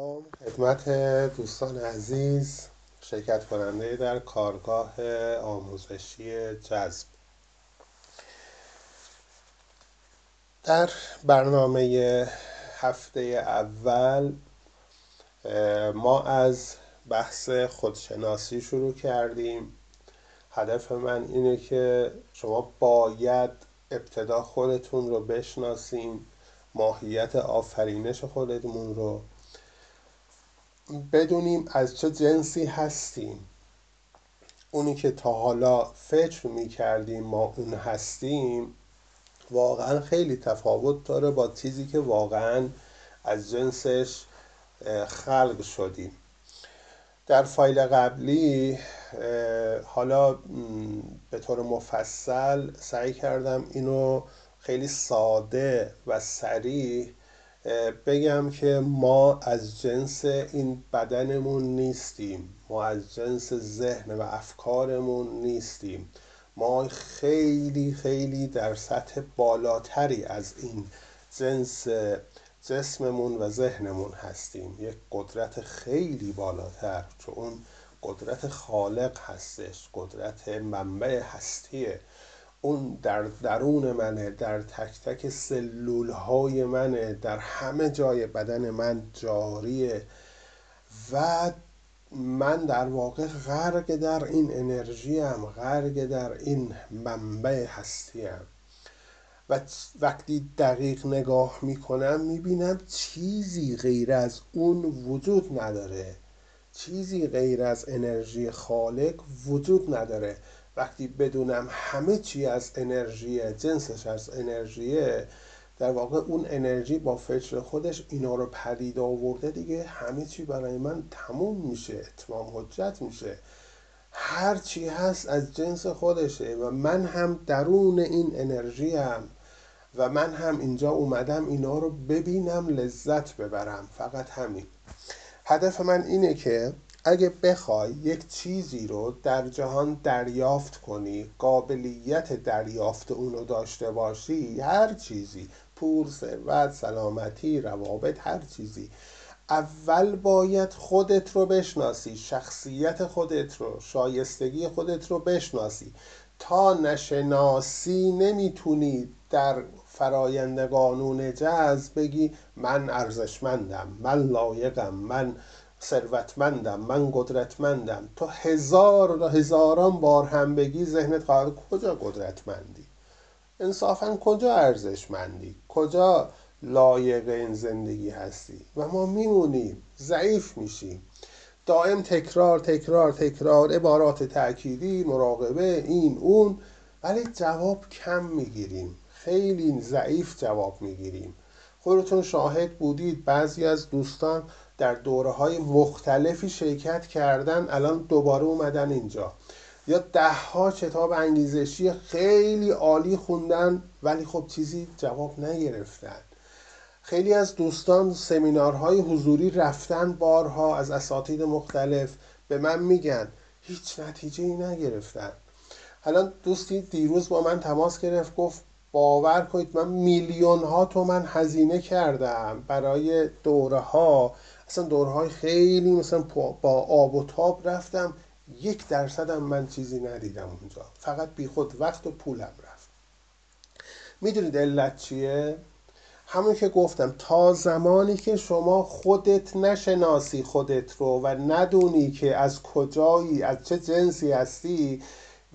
خدمت دوستان عزیز. شرکت کننده در کارگاه آموزشی جذب. در برنامه هفته اول ما از بحث خودشناسی شروع کردیم. هدف من اینه که شما باید ابتدا خودتون رو بشناسیم ماهیت آفرینش خودمون رو بدونیم از چه جنسی هستیم. اونی که تا حالا فکر می کردیم ما اون هستیم واقعا خیلی تفاوت داره با چیزی که واقعا از جنسش خلق شدیم. در فایل قبلی حالا به طور مفصل سعی کردم اینو خیلی ساده و سریع بگم که ما از جنس این بدنمون نیستیم. ما از جنس ذهن و افکارمون نیستیم. ما خیلی خیلی در سطح بالاتری از این جنس جسممون و ذهنمون هستیم. یک قدرت خیلی بالاتر که اون قدرت خالق هستش قدرت منبع هستیه. اون در درون منه در تک تک سلول های منه در همه جای بدن من جاریه. و من در واقع غرق در این انرژی هم غرق در این منبع هستی و وقتی دقیق نگاه می‌کنم می‌بینم چیزی غیر از اون وجود نداره. چیزی غیر از انرژی خالق وجود نداره. وقتی بدونم همه چی از انرژی جنسش از انرژیه در واقع اون انرژی با فکر خودش اینا رو پدید آورده دیگه همه چی برای من تموم میشه اتمام حجت میشه. هر چی هست از جنس خودشه و من هم درون این انرژی هم و من هم اینجا اومدم اینا رو ببینم لذت ببرم. فقط همین. هدف من اینه که اگه بخوای یک چیزی رو در جهان دریافت کنی قابلیت دریافت اون رو داشته باشی هر چیزی پول ثروت سلامتی روابط هر چیزی. اول باید خودت رو بشناسی شخصیت خودت رو شایستگی خودت رو بشناسی. تا نشناسی نمی‌تونی در فرایند قانون جذب بگی من ارزشمندم من لایقم من ثروتمندم من قدرتمندم. تو هزار هزاران بار هم بگی ذهنت خواهد کجا قدرتمندی؟ انصافا کجا ارزشمندی؟ کجا لایق این زندگی هستی؟ و ما میمونیم ضعیف میشیم. دائم تکرار تکرار تکرار عبارات تأکیدی مراقبه این اون. ولی جواب کم می‌گیریم. خیلی ضعیف جواب می‌گیریم. خودتون شاهد بودید. بعضی از دوستان در دوره های مختلفی شرکت کردن الان دوباره اومدن اینجا. یا ده ها کتاب انگیزشی خیلی عالی خوندن ولی خب چیزی جواب نگرفتن. خیلی از دوستان سمینارهای حضوری رفتن بارها از اساتید مختلف. به من میگن هیچ نتیجه ای نگرفتن. الان دوستی دیروز با من تماس گرفت گفت باور کنید من میلیون ها تومن هزینه کردم برای دوره ها اصلا دوره های خیلی مثلا با آب و تاب رفتم. یک درصدم من چیزی ندیدم اونجا. فقط بی خود وقت و پولم رفت. می‌دونید علت چیه؟ همون که گفتم تا زمانی که شما خودت نشناسی خودت رو و ندونی که از کجایی از چه جنسی هستی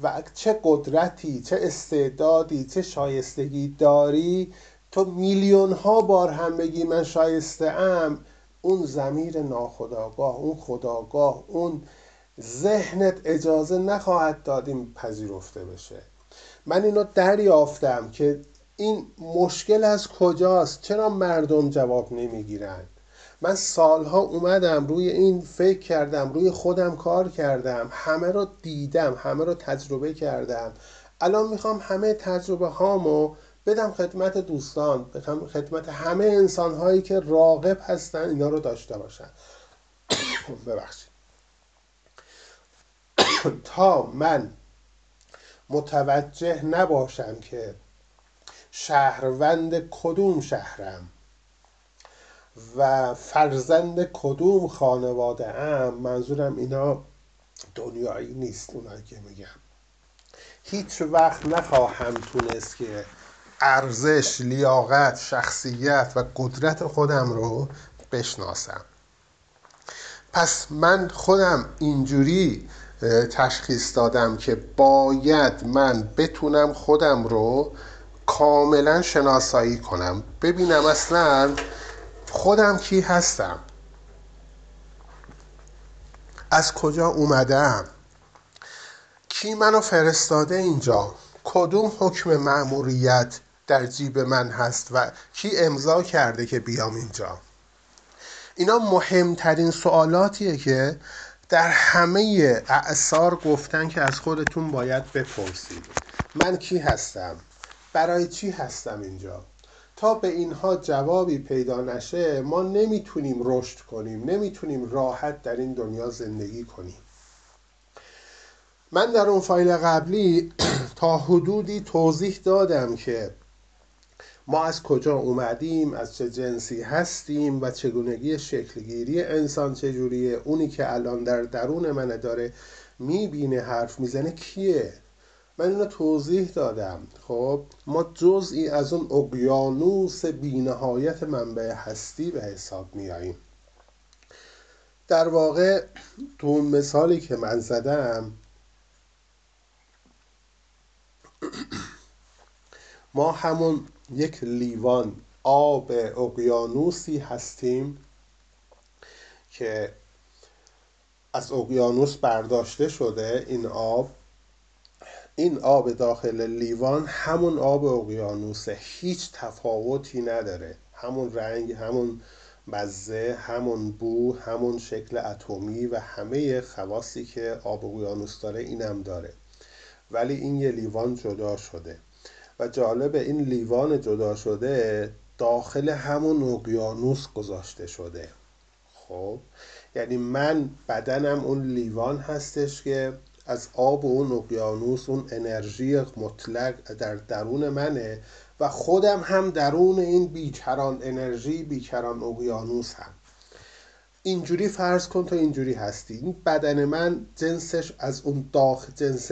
و چه قدرتی چه استعدادی چه شایستگی داری تو میلیون ها بار هم بگی من شایسته ام. اون زمیر ناخداگاه اون خداگاه اون ذهنت اجازه نخواهد داد این پذیرفته بشه. من اینو دریافتم که این مشکل از کجاست؟ چرا مردم جواب نمی‌گیرن؟ من سالها اومدم روی این فکر کردم روی خودم کار کردم همه رو دیدم همه رو تجربه کردم. الان می‌خوام همه تجربه هامو بدم خدمت دوستان بدم خدمت همه انسان هایی که راقب هستن اینا رو داشته باشن. ببخشید. تا من متوجه نباشم که شهروند کدوم شهرم و فرزند کدوم خانواده ام منظورم اینا دنیایی نیست اونایی که میگم. هیچ وقت نخواهم تونست که ارزش لیاقت شخصیت و قدرت خودم رو بشناسم. پس من خودم اینجوری تشخیص دادم که باید من بتونم خودم رو کاملا شناسایی کنم. ببینم اصلا خودم کی هستم. از کجا اومدم؟ کی منو فرستاده اینجا؟ کدوم حکم مأموریت؟ در جیب من هست و کی امضا کرده که بیام اینجا. اینا مهمترین سوالاتیه که در همه اعثار گفتن که از خودتون باید بپرسید. من کی هستم؟ برای چی هستم اینجا؟ تا به اینها جوابی پیدا نشه ما نمی‌تونیم رشد کنیم نمی‌تونیم راحت در این دنیا زندگی کنیم. من در اون فایل قبلی تا حدودی توضیح دادم که ما از کجا اومدیم از چه جنسی هستیم و چگونگی شکلگیری انسان چجوریه اونی که الان در درون منه داره می‌بینه حرف می‌زنه کیه؟ من اینو توضیح دادم. خب ما جزئی از اون اقیانوس بینهایت منبع هستی به حساب میاییم در واقع تو اون مثالی که من زدم ما همون یک لیوان آب اقیانوسی هستیم که از اقیانوس برداشته شده این آب. این آب داخل لیوان همون آب اقیانوسه هیچ تفاوتی نداره. همون رنگ همون مزه همون بو همون شکل اتمی و همه خواصی که آب اقیانوس داره اینم داره. ولی این یه لیوان جدا شده. و جالب این لیوان جدا شده داخل همون اقیانوس گذاشته شده. خب یعنی من بدنم اون لیوان هستش که از آب و اون اقیانوس اون انرژی مطلق در درون منه و خودم هم درون این بیکران انرژی بیکران اقیانوس هم. اینجوری فرض کن تو اینجوری هستی. این بدن من جنسش از اون داخل جنس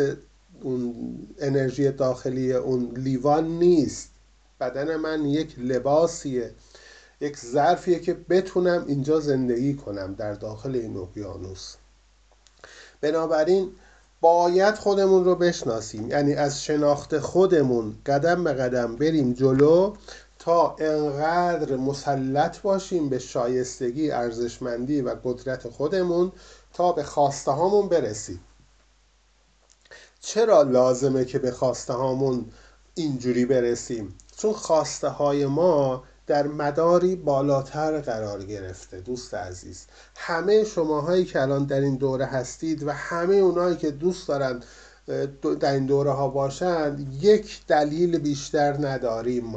اون انرژی داخلی اون لیوان نیست. بدن من یک لباسیه یک ظرفیه که بتونم اینجا زندگی کنم در داخل این اقیانوس. بنابراین باید خودمون رو بشناسیم. یعنی از شناخت خودمون قدم به قدم بریم جلو تا انقدر مسلط باشیم به شایستگی ارزشمندی و قدرت خودمون تا به خواسته هامون برسیم. چرا لازمه که به خواسته هامون اینجوری برسیم؟ چون خواسته های ما در مداری بالاتر قرار گرفته دوست عزیز. همه شماهایی که الان در این دوره هستید و همه اونایی که دوست دارند در این دوره ها باشند یک دلیل بیشتر نداریم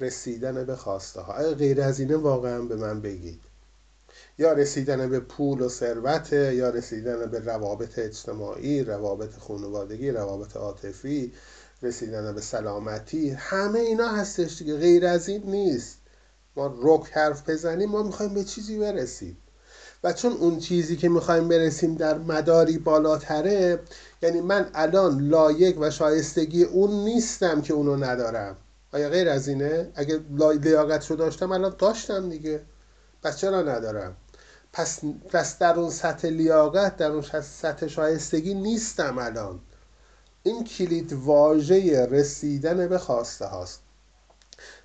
رسیدن به خواسته ها. غیر از اینه واقعا به من بگید؟ یا رسیدن به پول و ثروت یا رسیدن به روابط اجتماعی روابط خانوادگی روابط عاطفی رسیدن به سلامتی همه اینا هستش دیگه غیر از این نیست. ما رک حرف بزنیم ما می‌خوایم به چیزی برسیم. و چون اون چیزی که می‌خوایم برسیم در مداری بالاتره یعنی من الان لایق و شایستگی اون نیستم که اونو ندارم. آیا غیر از اینه؟ اگه لیاقت رو داشتم الان داشتم دیگه. پس چرا ندارم؟ پس, پس در اون سطح لیاقت در اون سطح شایستگی نیستم الان. این کلید واژه رسیدن به خواسته هاست.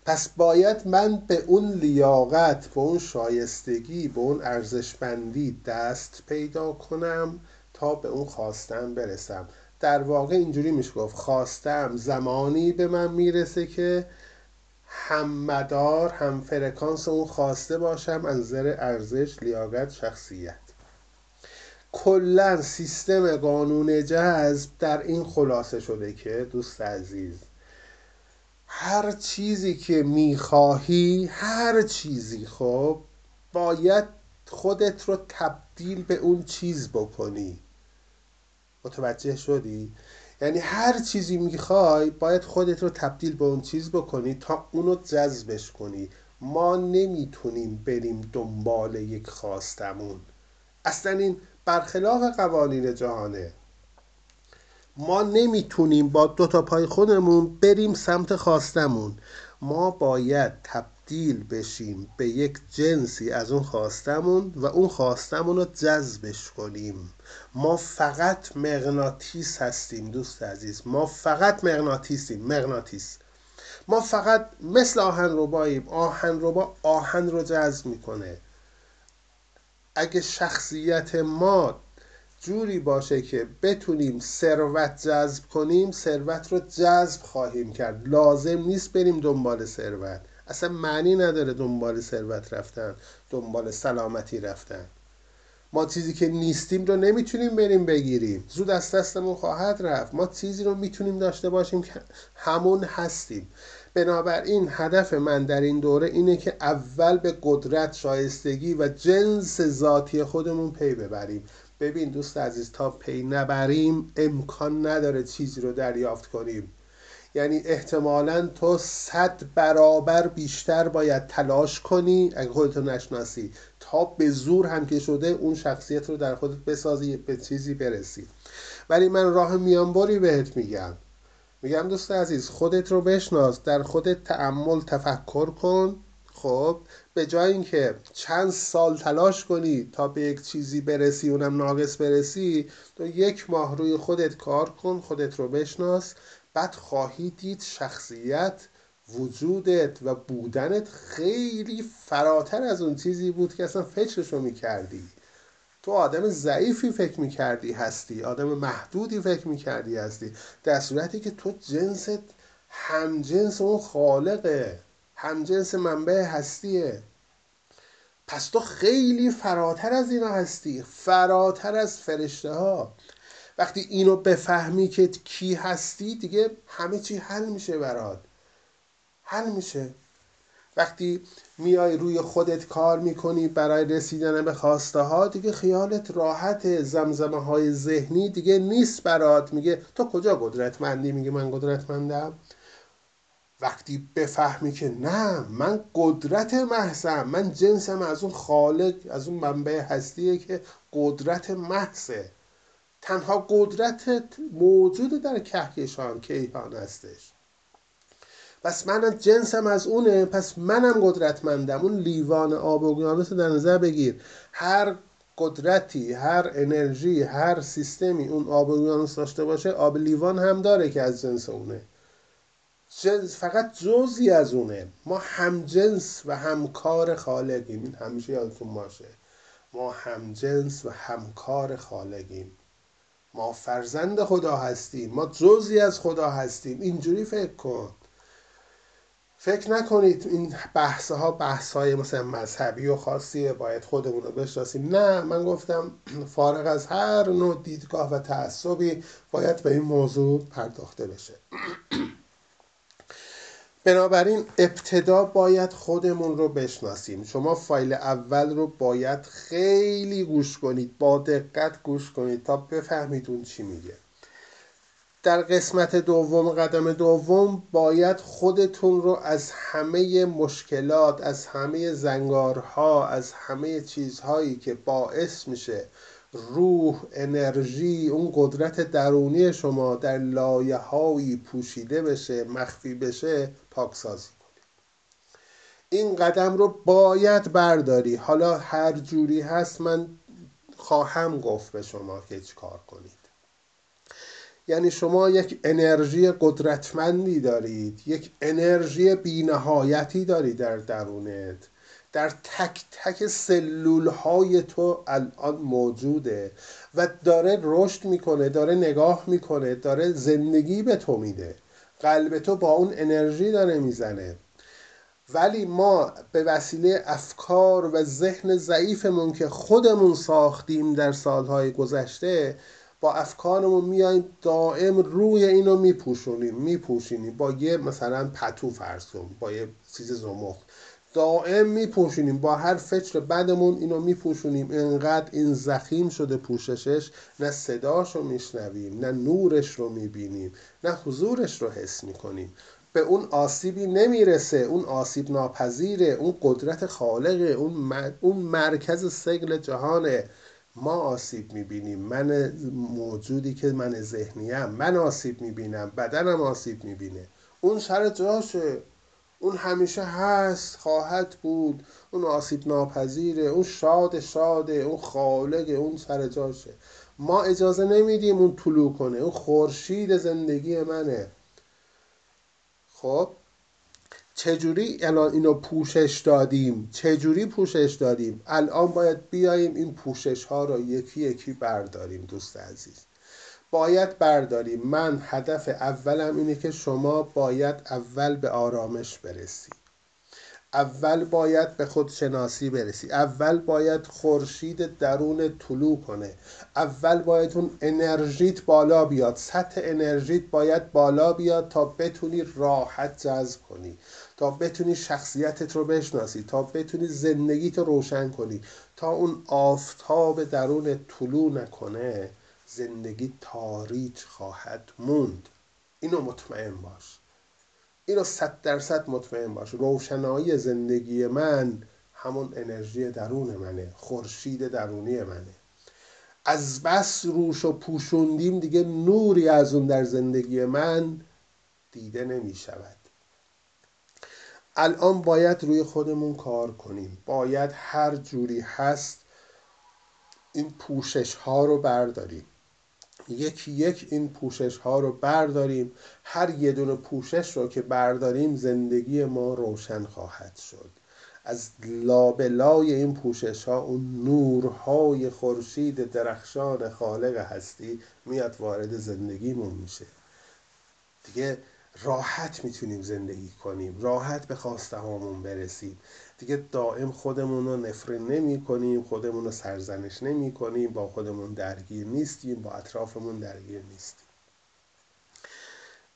پس باید من به اون لیاقت به اون شایستگی به اون ارزشمندی دست پیدا کنم تا به اون خواستم برسم. در واقع اینجوری میشه گفت خواستم زمانی به من می‌رسه که هم مدار هم فرکانس اون خواسته باشم از نظر ارزش لیاقت شخصیت. کلا سیستم قانون جذب در این خلاصه شده که دوست عزیز هر چیزی که می‌خواهی هر چیزی خب باید خودت رو تبدیل به اون چیز بکنی. متوجه شدی؟ یعنی هر چیزی می‌خوای باید خودت رو تبدیل به اون چیز بکنی تا اونو جذبش کنی. ما نمی‌تونیم بریم دنبال یک خواستمون. اصلا این برخلاف قوانین جهانه. ما نمی‌تونیم با دو تا پای خودمون بریم سمت خواستمون. ما باید تبدیل بشیم به یک جنسی از اون خواستمون و اون خواستمون رو جذبش کنیم. ما فقط مغناطیس هستیم دوست عزیز. ما فقط مغناطیسیم مغناطیس. ما فقط مثل آهن رباییم آهن ربا آهن رو جذب می‌کنه. اگه شخصیت ما جوری باشه که بتونیم ثروت جذب کنیم ثروت رو جذب خواهیم کرد. لازم نیست بریم دنبال ثروت. اصلا معنی نداره دنبال ثروت رفتن دنبال سلامتی رفتن. ما چیزی که نیستیم رو نمی‌تونیم بریم بگیریم. زود از دستمون خواهد رفت. ما چیزی رو می‌تونیم داشته باشیم که همون هستیم. بنابراین هدف من در این دوره اینه که اول به قدرت شایستگی و جنس ذاتی خودمون پی ببریم. ببین دوست عزیز تا پی نبریم امکان نداره چیزی رو دریافت کنیم. یعنی احتمالا تو صد برابر بیشتر باید تلاش کنی اگه خودتو نشناسی تا به زور هم که شده اون شخصیت رو در خودت بسازی به چیزی برسی. ولی من راه میانبری بهت میگم. میگم دوست عزیز خودت رو بشناس در خودت تعمل تفکر کن. خب به جای اینکه چند سال تلاش کنی تا به یک چیزی برسی اونم ناقص برسی تو یک ماه روی خودت کار کن خودت رو بشناس. بعد خواهی دید شخصیت وجودت و بودنت خیلی فراتر از اون چیزی بود که اصلا فکرش رو می‌کردی. تو آدم ضعیفی فکر می‌کردی هستی آدم محدودی فکر می‌کردی هستی. در صورتی که تو جنست همجنس اون خالقه همجنس منبع هستیه. پس تو خیلی فراتر از اینا هستی فراتر از فرشته ها وقتی اینو بفهمی که کی هستی دیگه همه چی حل میشه برات. حل میشه. وقتی میای روی خودت کار می‌کنی برای رسیدن به خواسته ها دیگه خیالت راحت زمزمه های ذهنی دیگه نیست برات. میگه تو کجا قدرتمندی؟ میگه من قدرتمندم. وقتی بفهمی که نه من قدرت محضم. من جنسم از اون خالق از اون منبع هستیه که قدرت محضه. تنها قدرتت موجود در کهکشان کیهان هستش. پس من جنسم از اونه پس منم قدرتمندم. اون لیوان آب اقیانوس در نظر بگیر. هر قدرتی هر انرژی هر سیستمی اون آب اقیانوس داشته باشه آب لیوان هم داره که از جنس اونه. جنس فقط جزی از اونه. ما هم جنس و همکار خالقیم. این همیشه یادتون باشه. ما هم جنس و همکار خالقیم. ما فرزند خدا هستیم ما جزی از خدا هستیم. اینجوری فکر کن. فکر نکنید این بحث ها بحث های مثلا مذهبی و خاصیه باید خودمون رو بشناسیم. نه من گفتم فارغ از هر نوع دیدگاه و تعصبی باید به این موضوع پرداخته بشه. بنابراین ابتدا باید خودمون رو بشناسیم. شما فایل اول رو باید خیلی گوش کنید با دقت گوش کنید تا بفهمید اون چی میگه. در قسمت دوم قدم دوم باید خودتون رو از همه مشکلات از همه زنگارها از همه چیزهایی که باعث میشه روح انرژی اون قدرت درونی شما در لایه هایی پوشیده بشه مخفی بشه پاکسازی کنید. این قدم رو باید برداری. حالا هر جوری هست من خواهم گفت به شما که چی کار کنید. یعنی شما یک انرژی قدرتمندی دارید یک انرژی بینهایتی دارید در درونت. در تک تک سلول های تو الان موجوده و داره رشد می‌کنه داره نگاه می‌کنه داره زندگی به تو میده. قلب تو با اون انرژی داره می‌زنه. ولی ما به وسیله افکار و ذهن ضعیفمون که خودمون ساختیم در سالهای گذشته با افکارمون میایم دائم روی اینو میپوشونیم میپوشونیم با یه مثلا پتو فرض کن با یه چیز زمخت. دائم میپوشونیم. با هر فکر بدمون اینو میپوشونیم. انقدر این زخیم شده پوششش نه صداش رو میشنویم نه نورش رو می‌بینیم نه حضورش رو حس می‌کنیم. به اون آسیبی نمی‌رسه. اون آسیب ناپذیره. اون قدرت خالقه. اون, اون مرکز سگل جهانه. ما آسیب می‌بینیم. من موجودی که من ذهنیم. من آسیب می‌بینم. بدنم آسیب می‌بینه. اون سر جاشه. اون همیشه هست خواهد بود. اون آسیب ناپذیره اون شاد شاده اون خالقه اون سر جاشه. ما اجازه نمیدیم اون طلوع کنه. اون خورشید زندگی منه. خب؟ چجوری الان اینو پوشش دادیم؟ چجوری پوشش دادیم؟ الان باید بیاییم این پوشش ها رو یکی یکی برداریم دوست عزیز. باید برداریم. من هدف اولم اینه که شما باید اول به آرامش برسی. اول باید به خودشناسی برسی. اول باید خورشید درون طلوع کنه. اول باید اون انرژیت بالا بیاد. سطح انرژیت باید بالا بیاد تا بتونی راحت جذب کنی. تا بتونی شخصیتت رو بشناسی. تا بتونی زندگیت رو روشن کنی. تا اون آفتاب درون طلوع نکنه. زندگی تاریک خواهد موند. اینو مطمئن باش. اینو صد درصد مطمئن باش. روشنایی زندگی من همون انرژی درون منه. خورشید درونی منه. از بس روش و پوشوندیم دیگه نوری از اون در زندگی من دیده نمی شود. الان باید روی خودمون کار کنیم. باید هر جوری هست این پوشش ها رو برداریم. یکی یک این پوشش ها رو برداریم. هر یه دونه پوشش رو که برداریم زندگی ما روشن خواهد شد. از لابلای این پوشش ها اون نورهای خورشید درخشان خالق هستی میاد وارد زندگیمون میشه. دیگه راحت می‌تونیم زندگی کنیم. راحت به خواسته هامون برسیم. دیگه دائم خودمون رو نفرین نمی کنیم خودمون رو سرزنش نمی کنیم با خودمون درگیر نیستیم با اطرافمون درگیر نیستیم.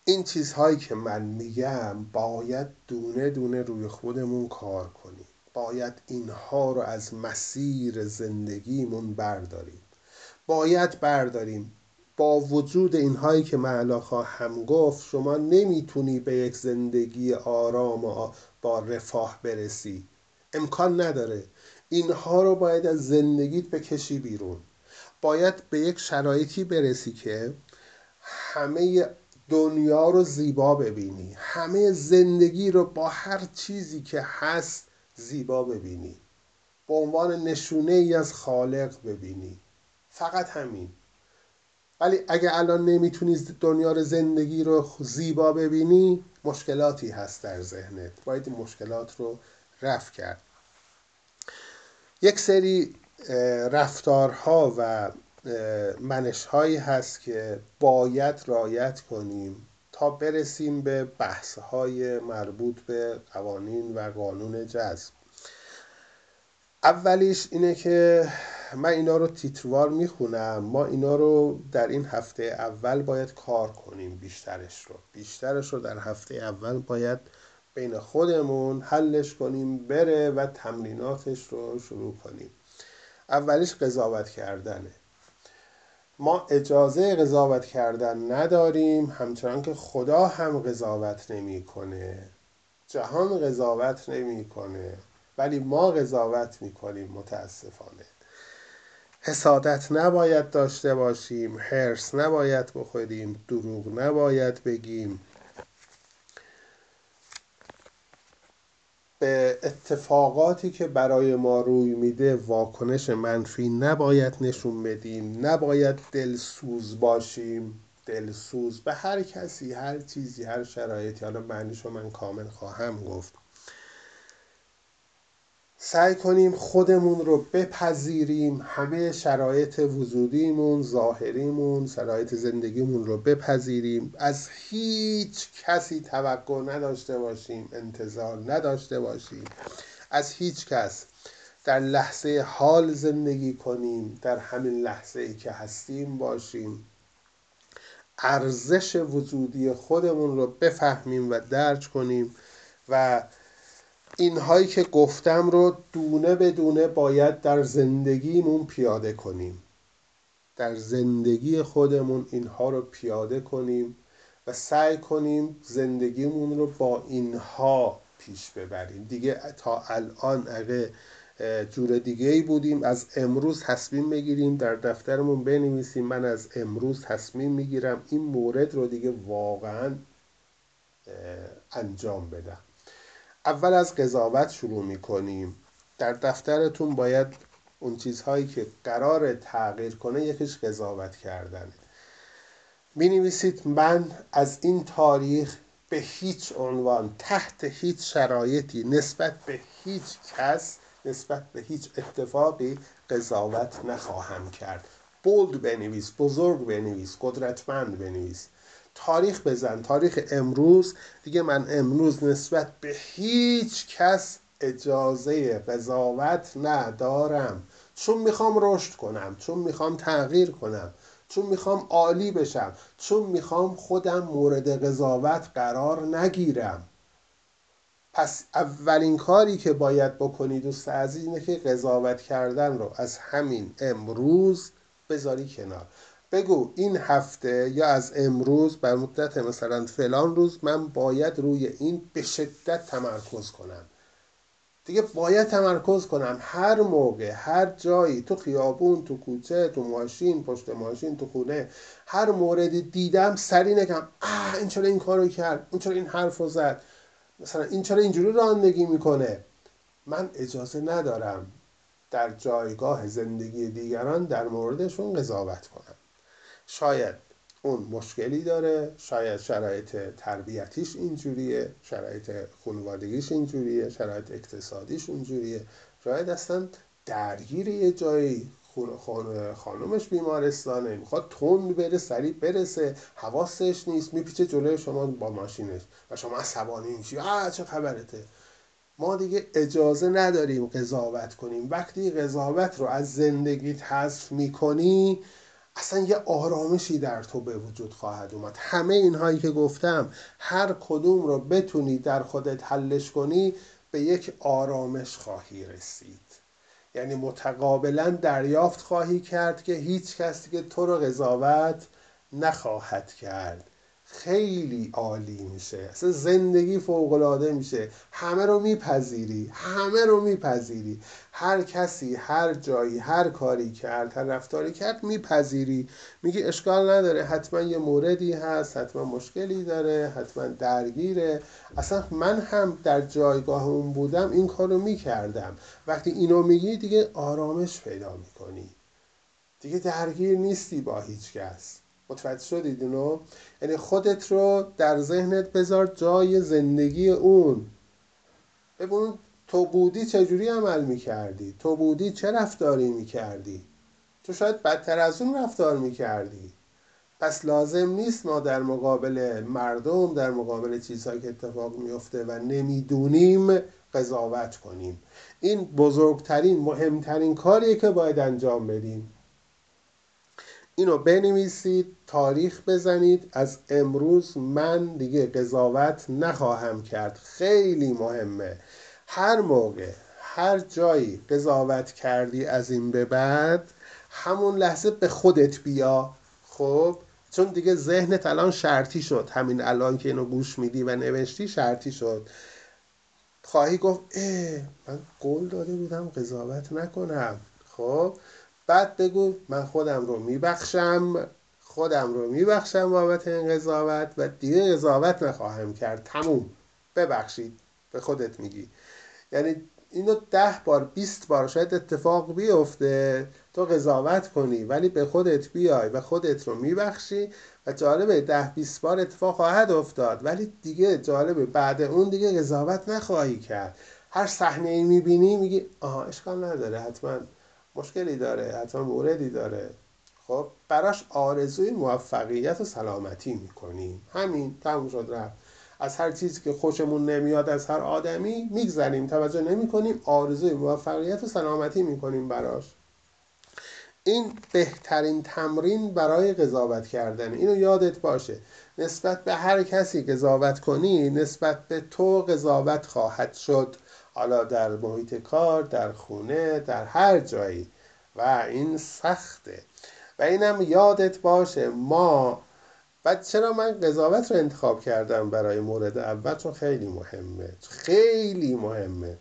این چیزهایی که من میگم باید دونه دونه روی خودمون کار کنیم. باید اینها رو از مسیر زندگیمون برداریم. باید برداریم. با وجود اینهایی که من خواهم گفت شما نمی‌تونی به یک زندگی آرام و با رفاه برسی. امکان نداره. اینها رو باید از زندگیت بکشی بیرون. باید به یک شرایطی برسی که همه دنیا رو زیبا ببینی. همه زندگی رو با هر چیزی که هست زیبا ببینی. به عنوان نشونه ای از خالق ببینی. فقط همین. ولی اگه الان نمی‌تونی دنیا رو زندگی رو زیبا ببینی مشکلاتی هست در ذهنت. باید مشکلات رو رفع کرد. یک سری رفتارها و منشهایی هست که باید رایت کنیم تا برسیم به بحثهای مربوط به قوانین و قانون جذب. اولیش اینه که من اینا رو تیتروار می‌خونم. ما اینا رو در این هفته اول باید کار کنیم بیشترش رو. بیشترش رو در هفته اول باید بین خودمون حلش کنیم بره و تمریناتش رو شروع کنیم. اولیش قضاوت کردنه. ما اجازه قضاوت کردن نداریم همچنان که خدا هم قضاوت نمی‌کنه. جهان قضاوت نمی‌کنه ولی ما قضاوت می‌کنیم متاسفانه. حسادت نباید داشته باشیم حرس نباید بخوریم دروغ نباید بگیم. به اتفاقاتی که برای ما روی میده واکنش منفی نباید نشون بدیم نباید دلسوز باشیم. دلسوز به هر کسی هر چیزی هر شرایطی. حالا معنیشو من کامل خواهم گفت. سعی کنیم خودمون رو بپذیریم همه شرایط وجودیمون ظاهریمون شرایط زندگیمون رو بپذیریم. از هیچ کسی توقع نداشته باشیم انتظار نداشته باشیم. از هیچ کس در لحظه حال زندگی کنیم در همین لحظه که هستیم باشیم. ارزش وجودی خودمون رو بفهمیم و درج کنیم و اینهایی که گفتم رو دونه به دونه باید در زندگیمون پیاده کنیم. در زندگی خودمون اینها رو پیاده کنیم و سعی کنیم زندگیمون رو با اینها پیش ببریم. دیگه تا الان اگه جور دیگه ای بودیم از امروز تصمیم بگیریم در دفترمون بنویسیم من از امروز تصمیم می‌گیرم این مورد رو دیگه واقعا انجام بدم. اول از قضاوت شروع می‌کنیم. در دفترتون باید اون چیزهایی که قرار تغییر کنه یکیش قضاوت کردنه می نویسید من از این تاریخ به هیچ عنوان تحت هیچ شرایطی نسبت به هیچ کس نسبت به هیچ اتفاقی قضاوت نخواهم کرد. بولد بنویس بزرگ بنویس قدرتمند بنویس. تاریخ بزن تاریخ امروز. دیگه من امروز نسبت به هیچ کس اجازه قضاوت ندارم. چون می‌خوام رشد کنم چون می‌خوام تغییر کنم چون می‌خوام عالی بشم چون می‌خوام خودم مورد قضاوت قرار نگیرم. پس اولین کاری که باید بکنی دوست عزیز اینه که قضاوت کردن رو از همین امروز بذاری کنار. بگو این هفته یا از امروز بر مدت مثلا فلان روز من باید روی این به شدت تمرکز کنم. دیگه باید تمرکز کنم. هر موقع هر جایی تو خیابون تو کوچه تو ماشین پشت ماشین تو خونه هر موردی دیدم سری نگم آه این چرا این کارو کرد؟ این چرا این حرف رو زد؟ مثلا این چرا اینجوری رانندگی می‌کنه؟ من اجازه ندارم در جایگاه زندگی دیگران در موردشون قضاوت کنم. شاید اون مشکلی داره شاید شرایط تربیتیش اینجوریه شرایط خانوادگیش اینجوریه شرایط اقتصادیش اینجوریه. شاید اصلا درگیر یه جایی خانومش بیمارستانه می‌خواد تون بره سریع برسه حواسش نیست میپیچه جلوی شما با ماشینش و شما عصبانی میشی. آه چه خبرته؟ ما دیگه اجازه نداریم قضاوت کنیم. وقتی قضاوت رو از زندگیت حذف می‌کنی اصلا یه آرامشی در تو به وجود خواهد اومد. همه اینهایی که گفتم هر کدوم رو بتونی در خودت حلش کنی به یک آرامش خواهی رسید. یعنی متقابلا دریافت خواهی کرد که هیچ کسی که تو رو قضاوت نخواهد کرد. خیلی عالی میشه. اصلا زندگی فوقالعاده میشه. همه رو میپذیری. همه رو میپذیری. هر کسی هر جایی هر کاری کرد هر رفتاری کرد میپذیری. میگی اشکال نداره. حتما یه موردی هست حتما مشکلی داره حتما درگیره. اصلا من هم در جایگاه اون بودم این کارو می‌کردم. وقتی اینو میگی دیگه آرامش پیدا می‌کنی. دیگه درگیر نیستی با هیچ کس. متوجه شدید اینو؟ یعنی خودت رو در ذهنت بذار جای زندگی اون. ببین تو بودی چجوری عمل می‌کردی؟ تو بودی چه رفتاری می‌کردی؟ تو شاید بدتر از اون رفتار می‌کردی. پس لازم نیست ما در مقابل مردم در مقابل چیزهایی که اتفاق میفته و نمی‌دونیم قضاوت کنیم. این بزرگترین مهمترین کاریه که باید انجام بدیم. اینو بنویسید تاریخ بزنید. از امروز من دیگه قضاوت نخواهم کرد. خیلی مهمه. هر موقع هر جایی قضاوت کردی از این به بعد همون لحظه به خودت بیا. خب؟ چون دیگه ذهنت الان شرطی شد. همین الان که اینو گوش میدی و نوشتی شرطی شد. خواهی گفت اه من قول داده بودم قضاوت نکنم. خب؟ بعد بگو من خودم رو میبخشم خودم رو میبخشم بابت این قضاوت و دیگه قضاوت نخواهم کرد. تموم. ببخشید. به خودت میگی. یعنی اینو ده بار بیست بار شاید اتفاق بیفته تو قضاوت کنی ولی به خودت بیای و خودت رو میبخشی و جالبه ده بیست بار اتفاق خواهد افتاد ولی دیگه جالبه بعد اون دیگه قضاوت نخواهی کرد. هر صحنه ای می‌بینی میگی آها اشکال نداره حتما مشکلی داره حتما موردی داره. خب براش آرزوی موفقیت و سلامتی می‌کنیم همین تموم شد رفت. از هر چیزی که خوشمون نمیاد از هر آدمی میگذریم. توجه نمی کنیم آرزوی موفقیت و سلامتی می‌کنیم براش. این بهترین تمرین برای قضاوت کردن. اینو یادت باشه. نسبت به هر کسی قضاوت کنی نسبت به تو قضاوت خواهد شد. حالا در محیط کار در خونه در هر جایی. و این سخته. و اینم یادت باشه ما بعد چرا من قضاوت رو انتخاب کردم برای مورد اول؟ چون خیلی مهمه. خیلی مهمه.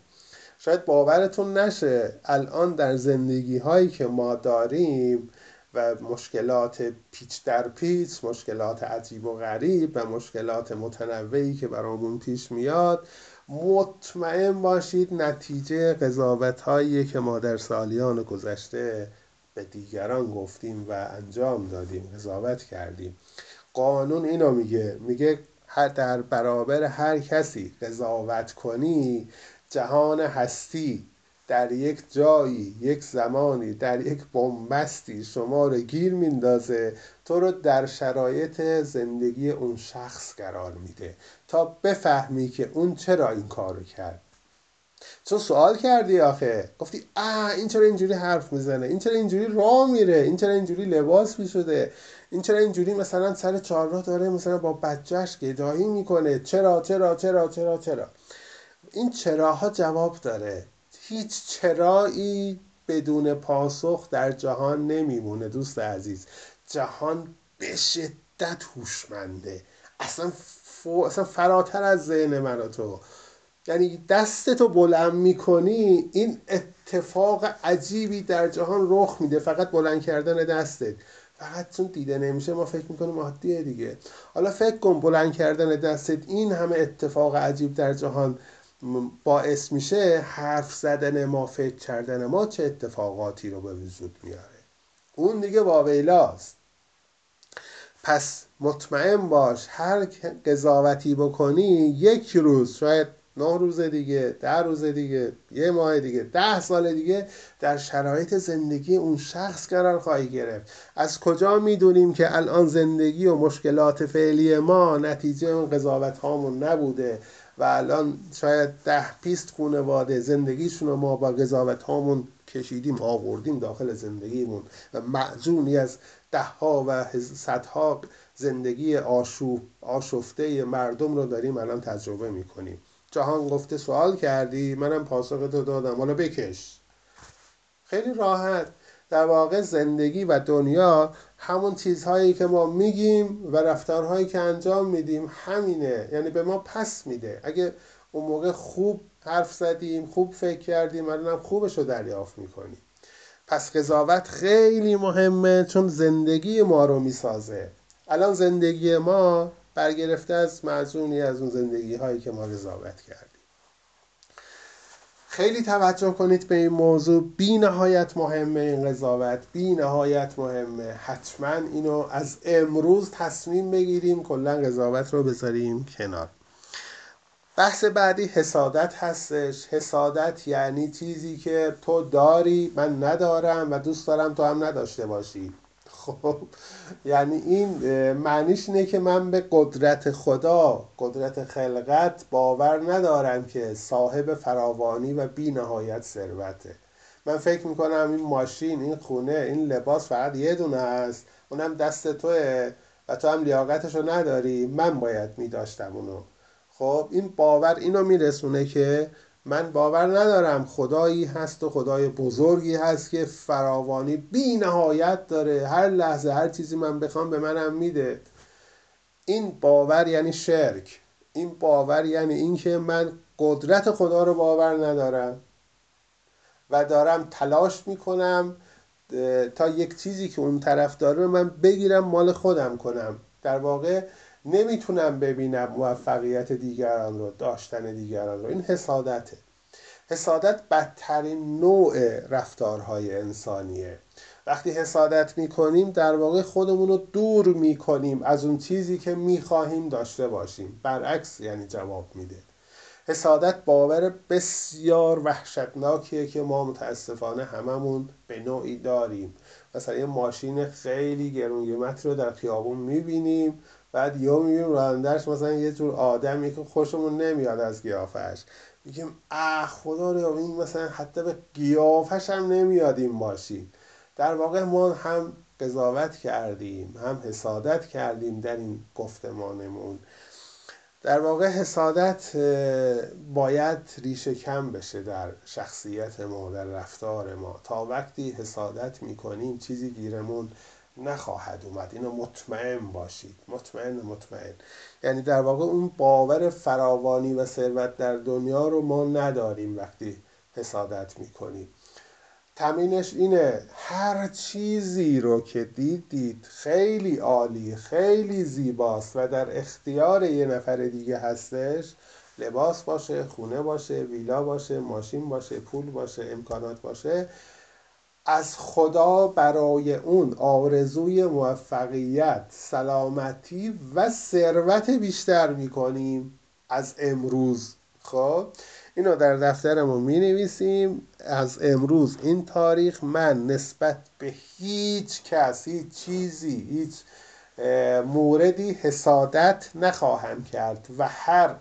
شاید باورتون نشه الان در زندگی هایی که ما داریم و مشکلات پیچ در پیچ مشکلات عجیب و غریب و مشکلات متنوعی که برامون پیش میاد مطمئن باشید نتیجه قضاوت هایی که ما در سالیان گذشته به دیگران گفتیم و انجام دادیم قضاوت کردیم. قانون اینو میگه میگه در برابر هر کسی قضاوت کنی جهان هستی در یک جایی یک زمانی در یک بنبستی شما رو گیر میندازه. تو رو در شرایط زندگی اون شخص قرار میده. تا بفهمی که اون چرا این کارو کرد. چون سوال کردی آخه. گفتی اه این چرا اینجوری حرف می‌زنه؟ این چرا اینجوری راه میره؟ این چرا اینجوری لباس می‌شده؟ این چرا اینجوری مثلا سر چهارراه داره مثلا با بچهش گدایی می‌کنه؟ چرا چرا چرا چرا چرا؟ این چراها جواب داره. هیچ چرایی بدون پاسخ در جهان نمیمونه دوست عزیز. جهان به شدت هوشمنده. اصلا, اصلا فراتر از ذهن من تو. یعنی دستتو بلند می‌کنی این اتفاق عجیبی در جهان رخ میده. فقط بلند کردن دستت. فقط چون دیده نمیشه ما فکر می‌کنیم عادیه دیگه. حالا فکر کن بلند کردن دستت این همه اتفاق عجیب در جهان باعث میشه حرف زدن ما فکر کردن ما چه اتفاقاتی رو به وجود میاره اون دیگه واویلاست. پس مطمئن باش هر قضاوتی بکنی یک روز شاید نه روز دیگه ده روز دیگه یه ماه دیگه ده سال دیگه در شرایط زندگی اون شخص قرار خواهی گرفت. از کجا می‌دونیم که الان زندگی و مشکلات فعلی ما نتیجه اون قضاوت هامون نبوده و الان شاید ده پیست خونواده زندگیشون رو ما با قضاوت هامون کشیدیم آوردیم داخل زندگیمون و معجونی از ده ها و صدها زندگی آشوب آشفته مردم رو داریم الان تجربه می‌کنیم. جهان گفته سوال کردی منم پاسختو دادم. حالا بکش. خیلی راحت. در واقع زندگی و دنیا همون چیزهایی که ما میگیم و رفتارهایی که انجام میدیم همینه. یعنی به ما پس میده. اگه اون موقع خوب حرف زدیم خوب فکر کردیم الانم خوبش رو دریافت می‌کنیم. پس قضاوت خیلی مهمه چون زندگی ما رو می‌سازه. الان زندگی ما برگرفته از معزونی از اون زندگی هایی که ما قضاوت کردیم. خیلی توجه کنید به این موضوع. بی نهایت مهمه این قضاوت بی نهایت مهمه. حتما اینو از امروز تصمیم بگیریم کلا قضاوت رو بذاریم کنار. بحث بعدی حسادت هستش. حسادت یعنی چیزی که تو داری من ندارم و دوست دارم تو هم نداشته باشی. خب یعنی این معنیش اینه که من به قدرت خدا قدرت خلقت باور ندارم که صاحب فراوانی و بی نهایت ثروته. من فکر می‌کنم این ماشین این خونه این لباس فقط یه دونه است. اونم دست توه و تو هم لیاقتشو نداری. من باید میداشتم اونو. خب این باور اینو میرسونه که من باور ندارم خدایی هست و خدای بزرگی هست که فراوانی بی نهایت داره. هر لحظه هر چیزی من بخوام به منم میده. این باور یعنی شرک. این باور یعنی اینکه من قدرت خدا رو باور ندارم و دارم تلاش می‌کنم تا یک چیزی که اون طرف داره من بگیرم مال خودم کنم. در واقع نمی‌تونم ببینم موفقیت دیگران رو داشتن دیگران رو. این حسادته. حسادت بدترین نوع رفتارهای انسانیه. وقتی حسادت می‌کنیم در واقع خودمون رو دور می‌کنیم از اون چیزی که می‌خواهیم داشته باشیم. برعکس یعنی جواب میده. حسادت باور بسیار وحشتناکیه که ما متاسفانه هممون به نوعی داریم. مثلا یه ماشین خیلی گرون رو در خیابون می‌بینیم. بعد یا می‌بینیم رانندهش مثلا یه جور آدمی که خوشمون نمیاد از گیافش میگیم اه خدا رو این مثلا حتی به گیافش هم نمیاد این ماشین. در واقع ما هم قضاوت کردیم هم حسادت کردیم در این گفتمانمون. در واقع حسادت باید ریشه کم بشه در شخصیت ما در رفتار ما. تا وقتی حسادت می‌کنیم چیزی گیرمون نخواهد اومد. اینو مطمئن باشید. مطمئن مطمئن. یعنی در واقع اون باور فراوانی و ثروت در دنیا رو ما نداریم وقتی حسادت می‌کنیم. تمرینش اینه هر چیزی رو که دیدید خیلی عالی خیلی زیباست و در اختیار یه نفر دیگه هستش لباس باشه خونه باشه ویلا باشه ماشین باشه پول باشه امکانات باشه از خدا برای اون آرزوی موفقیت سلامتی و ثروت بیشتر می‌کنیم از امروز. خب اینو در دفترمون می نویسیم از امروز این تاریخ من نسبت به هیچ کس هیچ چیزی هیچ موردی حسادت نخواهم کرد و هر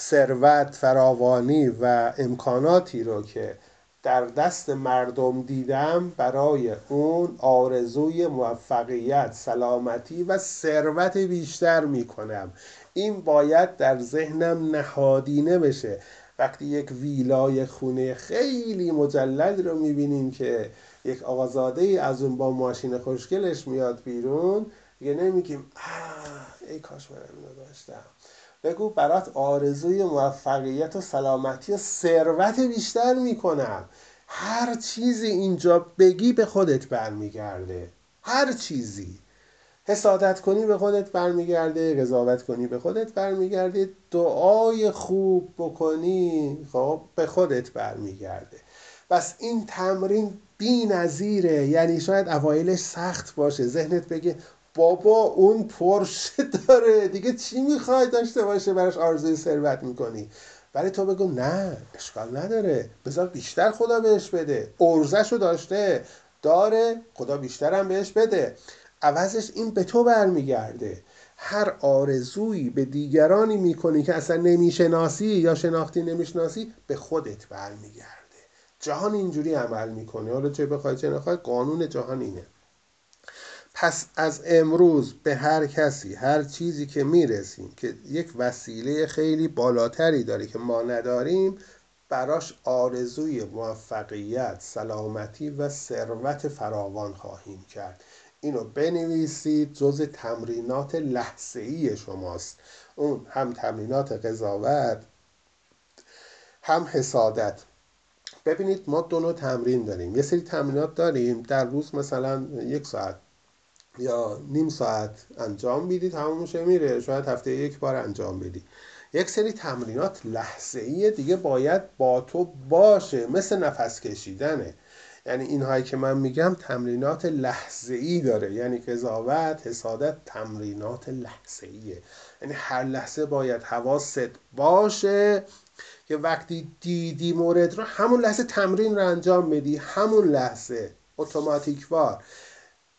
ثروت فراوانی و امکاناتی رو که در دست مردم دیدم برای اون آرزوی موفقیت سلامتی و ثروت بیشتر می‌کنم. این باید در ذهنم نهادینه بشه. وقتی یک ویلای خونه خیلی مجلل رو می‌بینیم که یک آقازاده از اون با ماشین خوشگلش میاد بیرون دیگه نمیگیم ای کاش من اینو داشتم. بگو برات آرزوی موفقیت و سلامتی و ثروت بیشتر می‌کنم. هر چیزی اینجا بگی به خودت برمیگرده. هر چیزی. حسادت کنی به خودت برمیگرده قضاوت کنی به خودت برمیگرده دعای خوب بکنی خب به خودت برمیگرده. بس این تمرین بی نظیره. یعنی شاید اوایلش سخت باشه. ذهنت بگه بابا اون پرشه داره. دیگه چی می‌خوای داشته باشه براش آرزوی ثروت می‌کنی؟ ولی تو بگو نه اشکال نداره. بذار بیشتر خدا بهش بده. ارزش رو داشته. داره خدا بیشترم بهش بده. عوضش این به تو برمیگرده. هر آرزویی به دیگرانی می‌کنی که اصلا نمی‌شناسی یا شناختی نمی‌شناسی به خودت برمیگرده. جهان اینجوری عمل می‌کنه. حالا چه بخوای چه نخوای قانون جهان اینه. پس از امروز به هر کسی هر چیزی که می‌رسیم که یک وسیله خیلی بالاتری داره که ما نداریم براش آرزوی موفقیت سلامتی و ثروت فراوان خواهیم کرد. اینو بنویسید جز تمرینات لحظه ای شماست. اون هم تمرینات قضاوت هم حسادت. ببینید ما دو نوع تمرین داریم. یه سری تمرینات داریم. در روز مثلا یک ساعت یا نیم ساعت انجام میدی تمام میشه میره شاید هفته یک بار انجام بدی. یک سری تمرینات لحظه دیگه باید با تو باشه مثل نفس کشیدنه. یعنی اینهایی که من میگم تمرینات لحظه ای داره. یعنی قضاوت حسادت تمرینات لحظه ایه یعنی هر لحظه باید حواست باشه که وقتی دیدی مورد رو همون لحظه تمرین رو انجام بدی. همون لحظه. اتوماتیک وار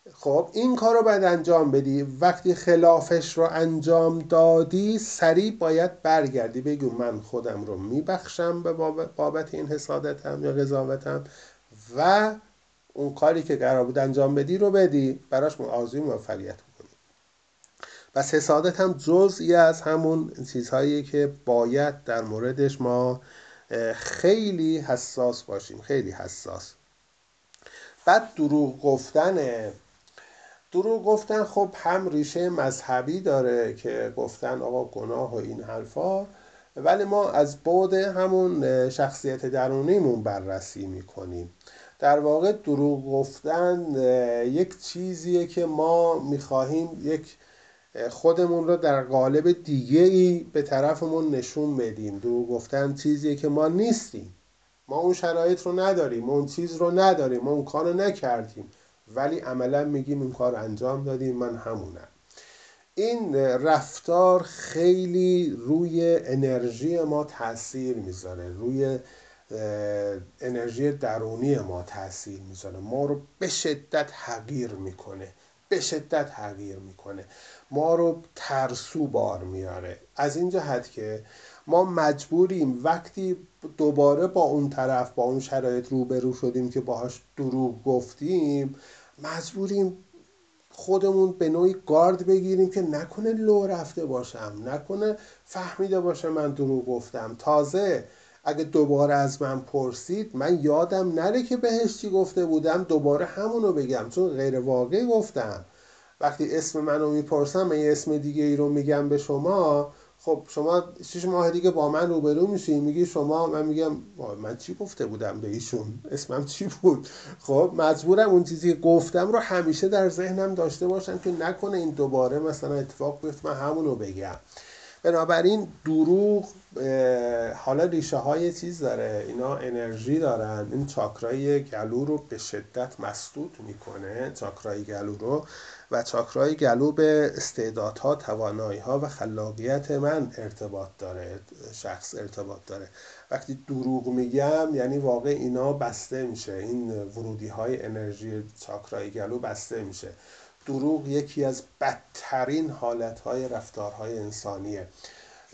خب این کار رو باید انجام بدی. وقتی خلافش رو انجام دادی سریع باید برگردی. بگو من خودم رو میبخشم به بابت این حسادتم یا قضاوتم و اون کاری که قرار بود انجام بدی رو بدی. براش آرزوی موفقیت کنی. پس حسادت هم جزئی از همون چیزهایی که باید در موردش ما خیلی حساس باشیم. خیلی حساس. بعد دروغ گفتن دروغ گفتن خب هم ریشه مذهبی داره که گفتن آقا گناه و این حرفا ولی ما از بعد همون شخصیت درونیمون بررسی می‌کنیم. در واقع دروغ گفتن یک چیزیه که ما می‌خواهیم یک خودمون رو در قالب دیگه ای به طرفمون نشون بدیم. دروغ گفتن چیزیه که ما نیستیم. ما اون شرایط رو نداریم اون چیز رو نداریم ما اون کار رو نکردیم. ولی عملا میگیم این کار انجام دادیم من همونم. این رفتار خیلی روی انرژی ما تاثیر می‌ذاره روی انرژی درونی ما تاثیر می‌ذاره. ما رو به شدت حقیر می‌کنه به شدت حقیر می‌کنه. ما رو ترسو بار میاره. از این جهت که ما مجبوریم وقتی دوباره با اون طرف با اون شرایط روبرو شدیم که باهاش دروغ گفتیم مجبوریم خودمون به نوعی گارد بگیریم که نکنه لو رفته باشم نکنه فهمیده باشه من دروغ گفتم. تازه اگه دوباره از من پرسید من یادم نره که بهش چی گفته بودم دوباره همونو بگم. چون غیر واقعی گفتم. وقتی اسم منو می‌پرسم من یه اسم دیگه ای رو میگم به شما خب شما شش ماه دیگه با من روبرو میشی میگی شما من میگم من چی گفته بودم به ایشون؟ اسمم چی بود؟ خب مجبورم اون چیزی که گفتم رو همیشه در ذهنم داشته باشم که نکنه این دوباره مثلا اتفاق بیفته من همون بگم. بنابراین دروغ حالا ریشه های چیز داره اینا انرژی دارن. این چاکرای گلو رو به شدت مسدود می‌کنه چاکرای گلو رو. و چاکرای گلو به استعدادها توانایی ها و خلاقیت من ارتباط داره شخص ارتباط داره. وقتی دروغ میگم یعنی واقع اینا بسته میشه. این ورودی های انرژی چاکرای گلو بسته میشه. دروغ یکی از بدترین حالتهای رفتارهای انسانیه.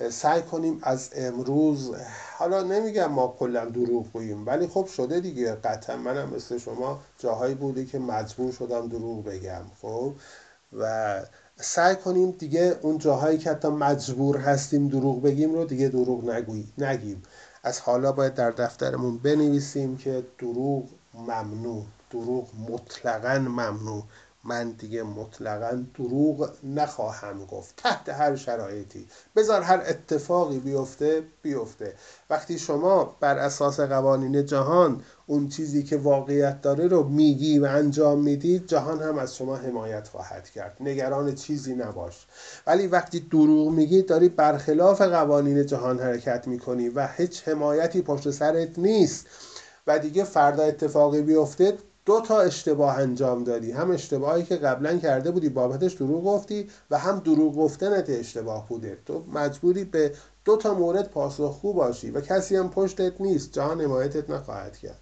سعی کنیم از امروز حالا نمیگم ما کلا دروغ بگیم ولی خب شده دیگه. قطعا منم مثل شما جاهایی بوده که مجبور شدم دروغ بگم خب؟ و سعی کنیم دیگه اون جاهایی که حتی مجبور هستیم دروغ بگیم رو دیگه دروغ نگوی نگیم. از حالا باید در دفترمون بنویسیم که دروغ ممنوع دروغ مطلقا ممنوع. من دیگه مطلقا دروغ نخواهم گفت. تحت هر شرایطی. بذار هر اتفاقی بیفته بیفته. وقتی شما بر اساس قوانین جهان اون چیزی که واقعیت داره رو میگی و انجام میدی جهان هم از شما حمایت خواهد کرد. نگران چیزی نباش. ولی وقتی دروغ میگی داری برخلاف قوانین جهان حرکت می‌کنی و هیچ حمایتی پشت سرت نیست. و دیگه فردا اتفاقی بیفته دو تا اشتباه انجام دادی. هم اشتباهی که قبلا کرده بودی بابتش دروغ گفتی و هم دروغ گفتنت اشتباه بوده. تو مجبوری به دو تا مورد پاسخگو باشی و کسی هم پشتت نیست. جهان حمایتت نخواهد کرد.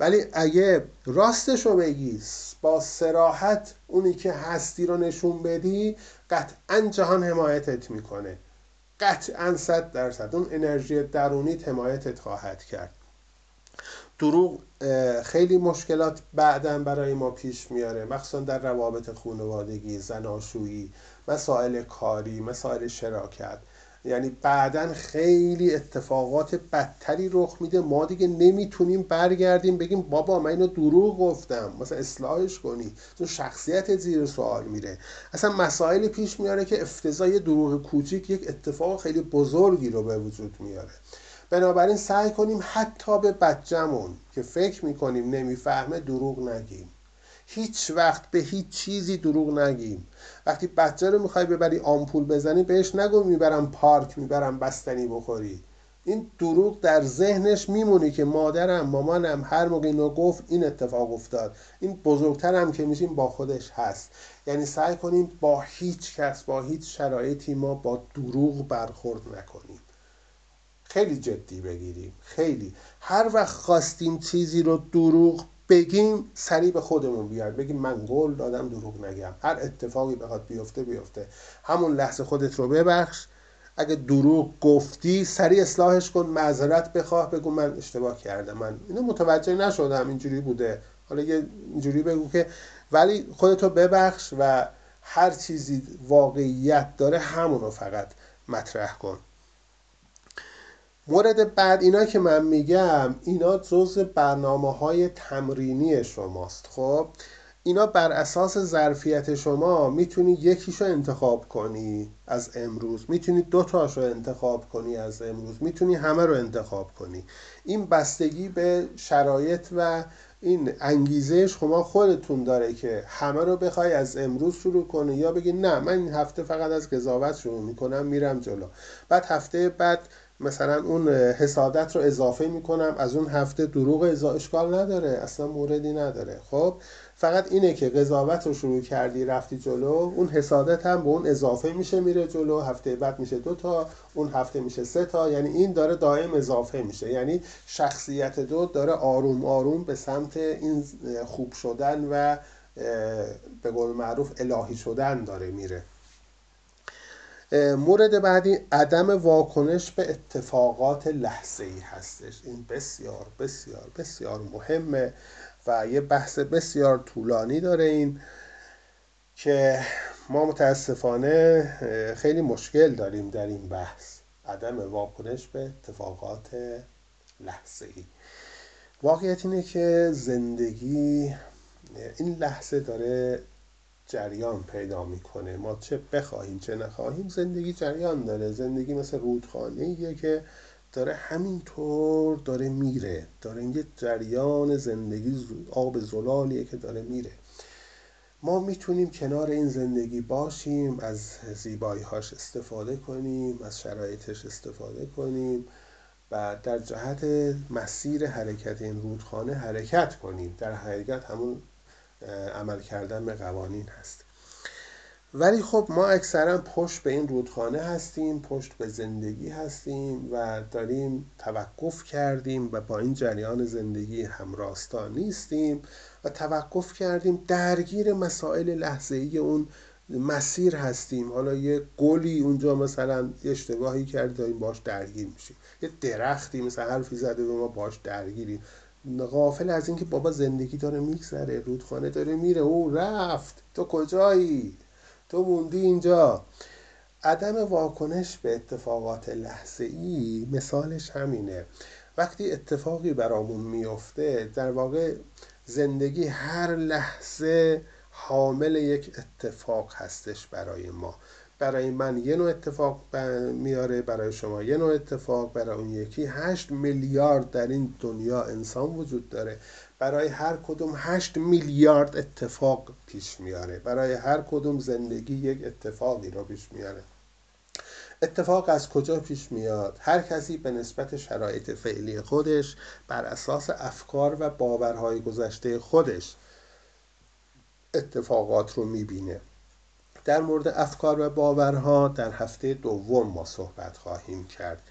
ولی اگه راستش رو بگی با سراحت اونی که هستی رو نشون بدی قطعا جهان حمایتت می‌کنه. قطعا صد درصد. اون انرژی درونیت حمایتت خواهد کرد. دروغ خیلی مشکلات بعدا برای ما پیش میاره. مخصوصا در روابط خانوادگی زناشویی مسائل کاری مسائل شراکت. یعنی بعدا خیلی اتفاقات بدتری رخ میده. ما دیگه نمی‌تونیم برگردیم بگیم بابا من اینو دروغ گفتم. مثلا اصلاحش کنی. تو شخصیت زیر سوال میره. اصلا مسائلی پیش میاره که افتضای دروغ کوچیک یک اتفاق خیلی بزرگی رو به وجود میاره. بنابراین سعی کنیم حتی به بچهمون که فکر می‌کنیم نمی‌فهمه دروغ نگیم. هیچ وقت به هیچ چیزی دروغ نگیم. وقتی بچه رو می‌خوای ببری آمپول بزنی بهش نگو می‌برم پارک می‌برم بستنی بخوری. این دروغ در ذهنش میمونی که مادرم مامانم هر موقع اینو گفت این اتفاق افتاد. این بزرگترم که میشیم با خودش هست. یعنی سعی کنیم با هیچ کس با هیچ شرایطی ما با دروغ برخورد نکنیم. خیلی جدی بگیریم. خیلی. هر وقت خواستیم چیزی رو دروغ بگیم سریع به خودمون بیاد بگیم من گل دادم دروغ نگم. هر اتفاقی بخواد بیفته بیفته. همون لحظه خودت رو ببخش. اگه دروغ گفتی سریع اصلاحش کن. معذرت بخواه بگو من اشتباه کردم. من اینو متوجه نشدم. اینجوری بوده. حالا یه اینجوری بگو که ولی خودتو ببخش و هر چیزی واقعیت داره همونو فقط مطرح کن. مورد بعد اینا که من میگم اینا جز برنامه های تمرینی شماست. خب اینا بر اساس ظرفیت شما می‌تونی یکیشو انتخاب کنی از امروز. می‌تونی دو تاشو انتخاب کنی از امروز. می‌تونی همه رو انتخاب کنی. این بستگی به شرایط و این انگیزه شما خودتون داره که همه رو بخوای از امروز شروع کنی یا بگی نه من این هفته فقط از قضاوت شروع می‌کنم میرم جلو. بعد هفته بعد مثلا اون حسادت رو اضافه می‌کنم از اون هفته دروغ اشکال نداره اصلا موردی نداره. خب فقط اینه که قضاوت رو شروع کردی رفتی جلو اون حسادت هم به اون اضافه میشه میره جلو هفته بعد میشه دو تا اون هفته میشه سه تا یعنی این داره دائم اضافه میشه. یعنی شخصیت دو داره آروم آروم به سمت این خوب شدن و به قول معروف الهی شدن داره میره. مورد بعدی عدم واکنش به اتفاقات لحظه ای هستش. این بسیار بسیار بسیار مهمه و یه بحث بسیار طولانی داره این که ما متاسفانه خیلی مشکل داریم در این بحث. عدم واکنش به اتفاقات لحظه ای واقعیت اینه که زندگی این لحظه داره جریان پیدا می‌کنه. ما چه بخواهیم چه نخواهیم زندگی جریان داره. زندگی مثل رودخانه ایه که داره همینطور داره میره. داره یه جریان زندگی آب زلالیه که داره میره. ما می‌تونیم کنار این زندگی باشیم از زیباییهاش استفاده کنیم از شرایطش استفاده کنیم و در جهت مسیر حرکت این رودخانه حرکت کنیم. در حقیقت همون عمل کردن به قوانین هست. ولی خب ما اکثرا پشت به این رودخانه هستیم پشت به زندگی هستیم و داریم توقف کردیم و با این جریان زندگی همراستا نیستیم و توقف کردیم درگیر مسائل لحظه ای اون مسیر هستیم. حالا یه گلی اونجا مثلا اشتباهی کرد داریم باش درگیر میشیم. یه درختی مثلا حرفی زده به ما باش درگیریم. غافل از اینکه بابا زندگی داره میگذره رودخانه داره میره او رفت. تو کجایی؟ تو موندی اینجا. عدم واکنش به اتفاقات لحظه ای مثالش همینه. وقتی اتفاقی برامون میفته در واقع زندگی هر لحظه حامل یک اتفاق هستش برای ما. برای من یه نوع اتفاق میاره برای شما یه نوع اتفاق برای اون یکی. هشت میلیارد در این دنیا انسان وجود داره. برای هر کدوم هشت میلیارد اتفاق پیش میاره. برای هر کدوم زندگی یک اتفاقی رو پیش میاره. اتفاق از کجا پیش میاد؟ هر کسی به نسبت شرایط فعلی خودش بر اساس افکار و باورهای گذشته خودش اتفاقات رو می‌بینه. در مورد افکار و باورها در هفته دوم ما صحبت خواهیم کرد.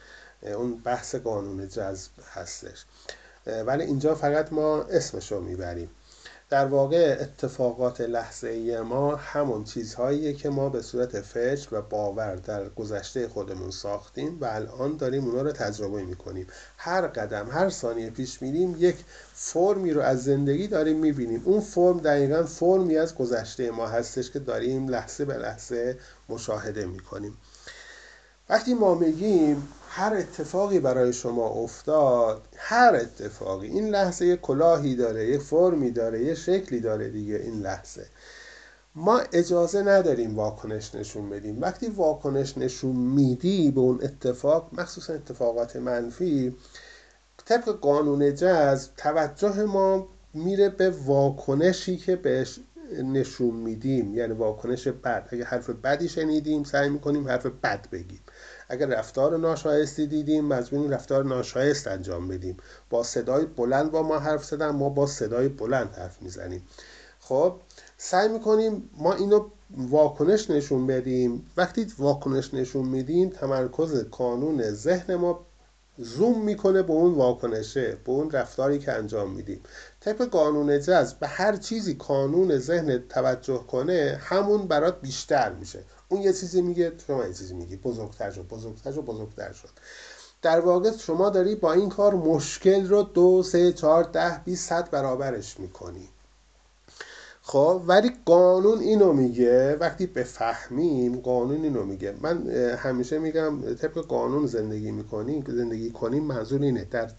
اون بحث قانون جذب هستش. ولی اینجا فقط ما اسمش رو می‌بریم. در واقع اتفاقات لحظه ما همون چیزهاییه که ما به صورت فکر و باور در گذشته خودمون ساختیم و الان داریم اونا رو تجربه می‌کنیم. هر قدم هر ثانیه پیش میریم یک فرمی رو از زندگی داریم می‌بینیم. اون فرم دقیقا فرمی از گذشته ما هستش که داریم لحظه به لحظه مشاهده می‌کنیم. وقتی ما میگیم هر اتفاقی برای شما افتاد هر اتفاقی این لحظه یه کلاهی داره یه فرمی داره یه شکلی داره دیگه این لحظه. ما اجازه نداریم واکنش نشون بدیم. وقتی واکنش نشون میدی به اون اتفاق مخصوصا اتفاقات منفی طبق قانون جذب توجه ما میره به واکنشی که بهش نشون میدیم. یعنی واکنش بد. اگه حرف بدی شنیدیم سعی می‌کنیم حرف بد بگیم. اگر رفتار ناشایستی دیدیم مجبوریم رفتار ناشایست انجام بدیم. با صدای بلند با ما حرف زدن ما با صدای بلند حرف می‌زنیم. خب سعی می‌کنیم ما اینو واکنش نشون بدیم. وقتی واکنش نشون میدیم تمرکز قانون ذهن ما زوم می‌کنه به اون واکنشه به اون رفتاری که انجام میدیم. طبق قانون جذب به هر چیزی قانون ذهن توجه کنه همون برات بیشتر میشه. اون یه چیزی میگه شما یه چیزی میگی. بزرگتر شد بزرگتر شد بزرگتر شد. در واقع شما داری با این کار مشکل رو دو سه چهار ده بیست صد برابرش می‌کنی. خب ولی قانون اینو میگه وقتی بفهمیم قانون اینو میگه. من همیشه میگم طبق قانون زندگی می‌کنیم زندگی کنیم منظور اینه. در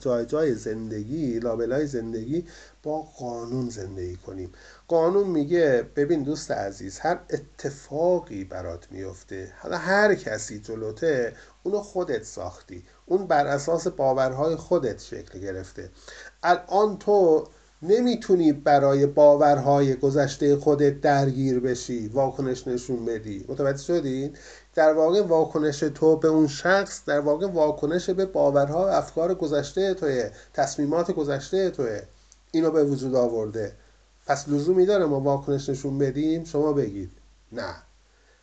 جای جای زندگی لابلای زندگی با قانون زندگی کنیم. قانون میگه ببین دوست عزیز هر اتفاقی برات میفته حالا هر کسی جلوته اونو خودت ساختی. اون بر اساس باورهای خودت شکل گرفته. الان تو نمی‌تونی برای باورهای گذشته خودت درگیر بشی واکنش نشون بدی. متوجه شدید در واقع واکنش تو به اون شخص در واقع واکنش به باورها و افکار گذشته توه تصمیمات گذشته توه. اینو به وجود آورده. پس لزومی داره ما واکنش نشون بدیم؟ شما بگید. نه.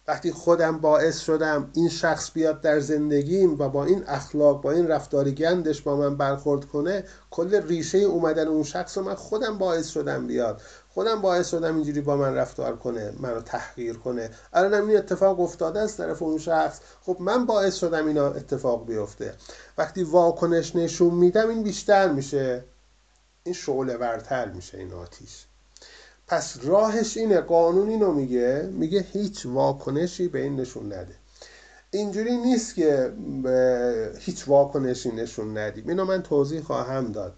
وقتی خودم باعث شدم این شخص بیاد در زندگیم و با این اخلاق با این رفتاری گندش با من برخورد کنه کل ریشه اومدن اون شخص رو من خودم باعث شدم بیاد. خودم باعث شدم اینجوری با من رفتار کنه منو تحقیر کنه. الان این اتفاق افتاده از طرف اون شخص. خب من باعث شدم اینا اتفاق بیفته. وقتی واکنش نشون میدم این بیشتر میشه. این شعله ورتر میشه این آتیش. پس راهش اینه قانون اینو میگه میگه هیچ واکنشی به این نشون نده. اینجوری نیست که هیچ واکنشی نشون ندیم. اینو من توضیح خواهم داد.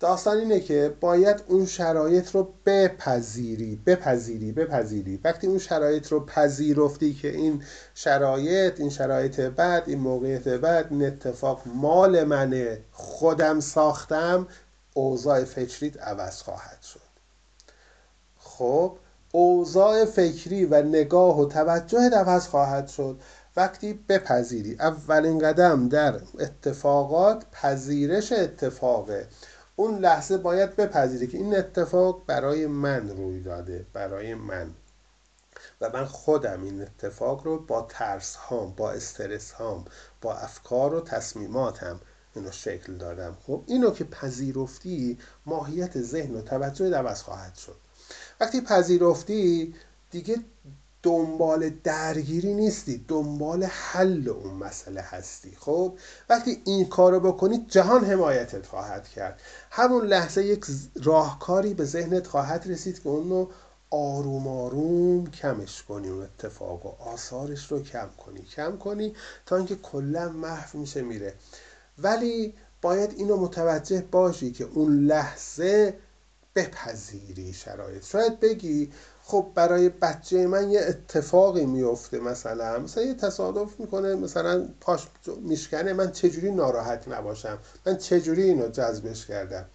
داستان اینه که باید اون شرایط رو بپذیری بپذیری بپذیری. وقتی اون شرایط رو پذیرفتی که این شرایط این شرایط بعد این موقعیت بعد این اتفاق مال منه خودم ساختم اوضاع فکریت عوض خواهد شد. خب اوضاع فکری و نگاه و توجه عوض خواهد شد. وقتی بپذیری اولین قدم در اتفاقات پذیرش اتفاقه. اون لحظه باید بپذیری که این اتفاق برای من روی داده برای من. و من خودم این اتفاق رو با ترس هام با استرس هام با افکار و تصمیماتم اینو شکل دادم. خب اینو که پذیرفتی ماهیت ذهن و توجه عوض خواهد شد. وقتی پذیرفتی دیگه دنبال درگیری نیستی دنبال حل اون مسئله هستی. خب؟ وقتی این کارو بکنی جهان حمایتت خواهد کرد. همون لحظه یک راهکاری به ذهنت خواهد رسید که اونو آروم آروم کمش کنی اون اتفاق و آثارش رو کم کنی. کم کنی تا اینکه کلا محو میشه میره. ولی باید اینو متوجه باشی که اون لحظه بپذیری شرایط. شاید بگی خب برای بچه من یه اتفاقی میفته مثلا. مثلا یه تصادف می‌کنه مثلا پاش میشکنه من چجوری ناراحت نباشم؟ من چجوری اینو جذبش کردم؟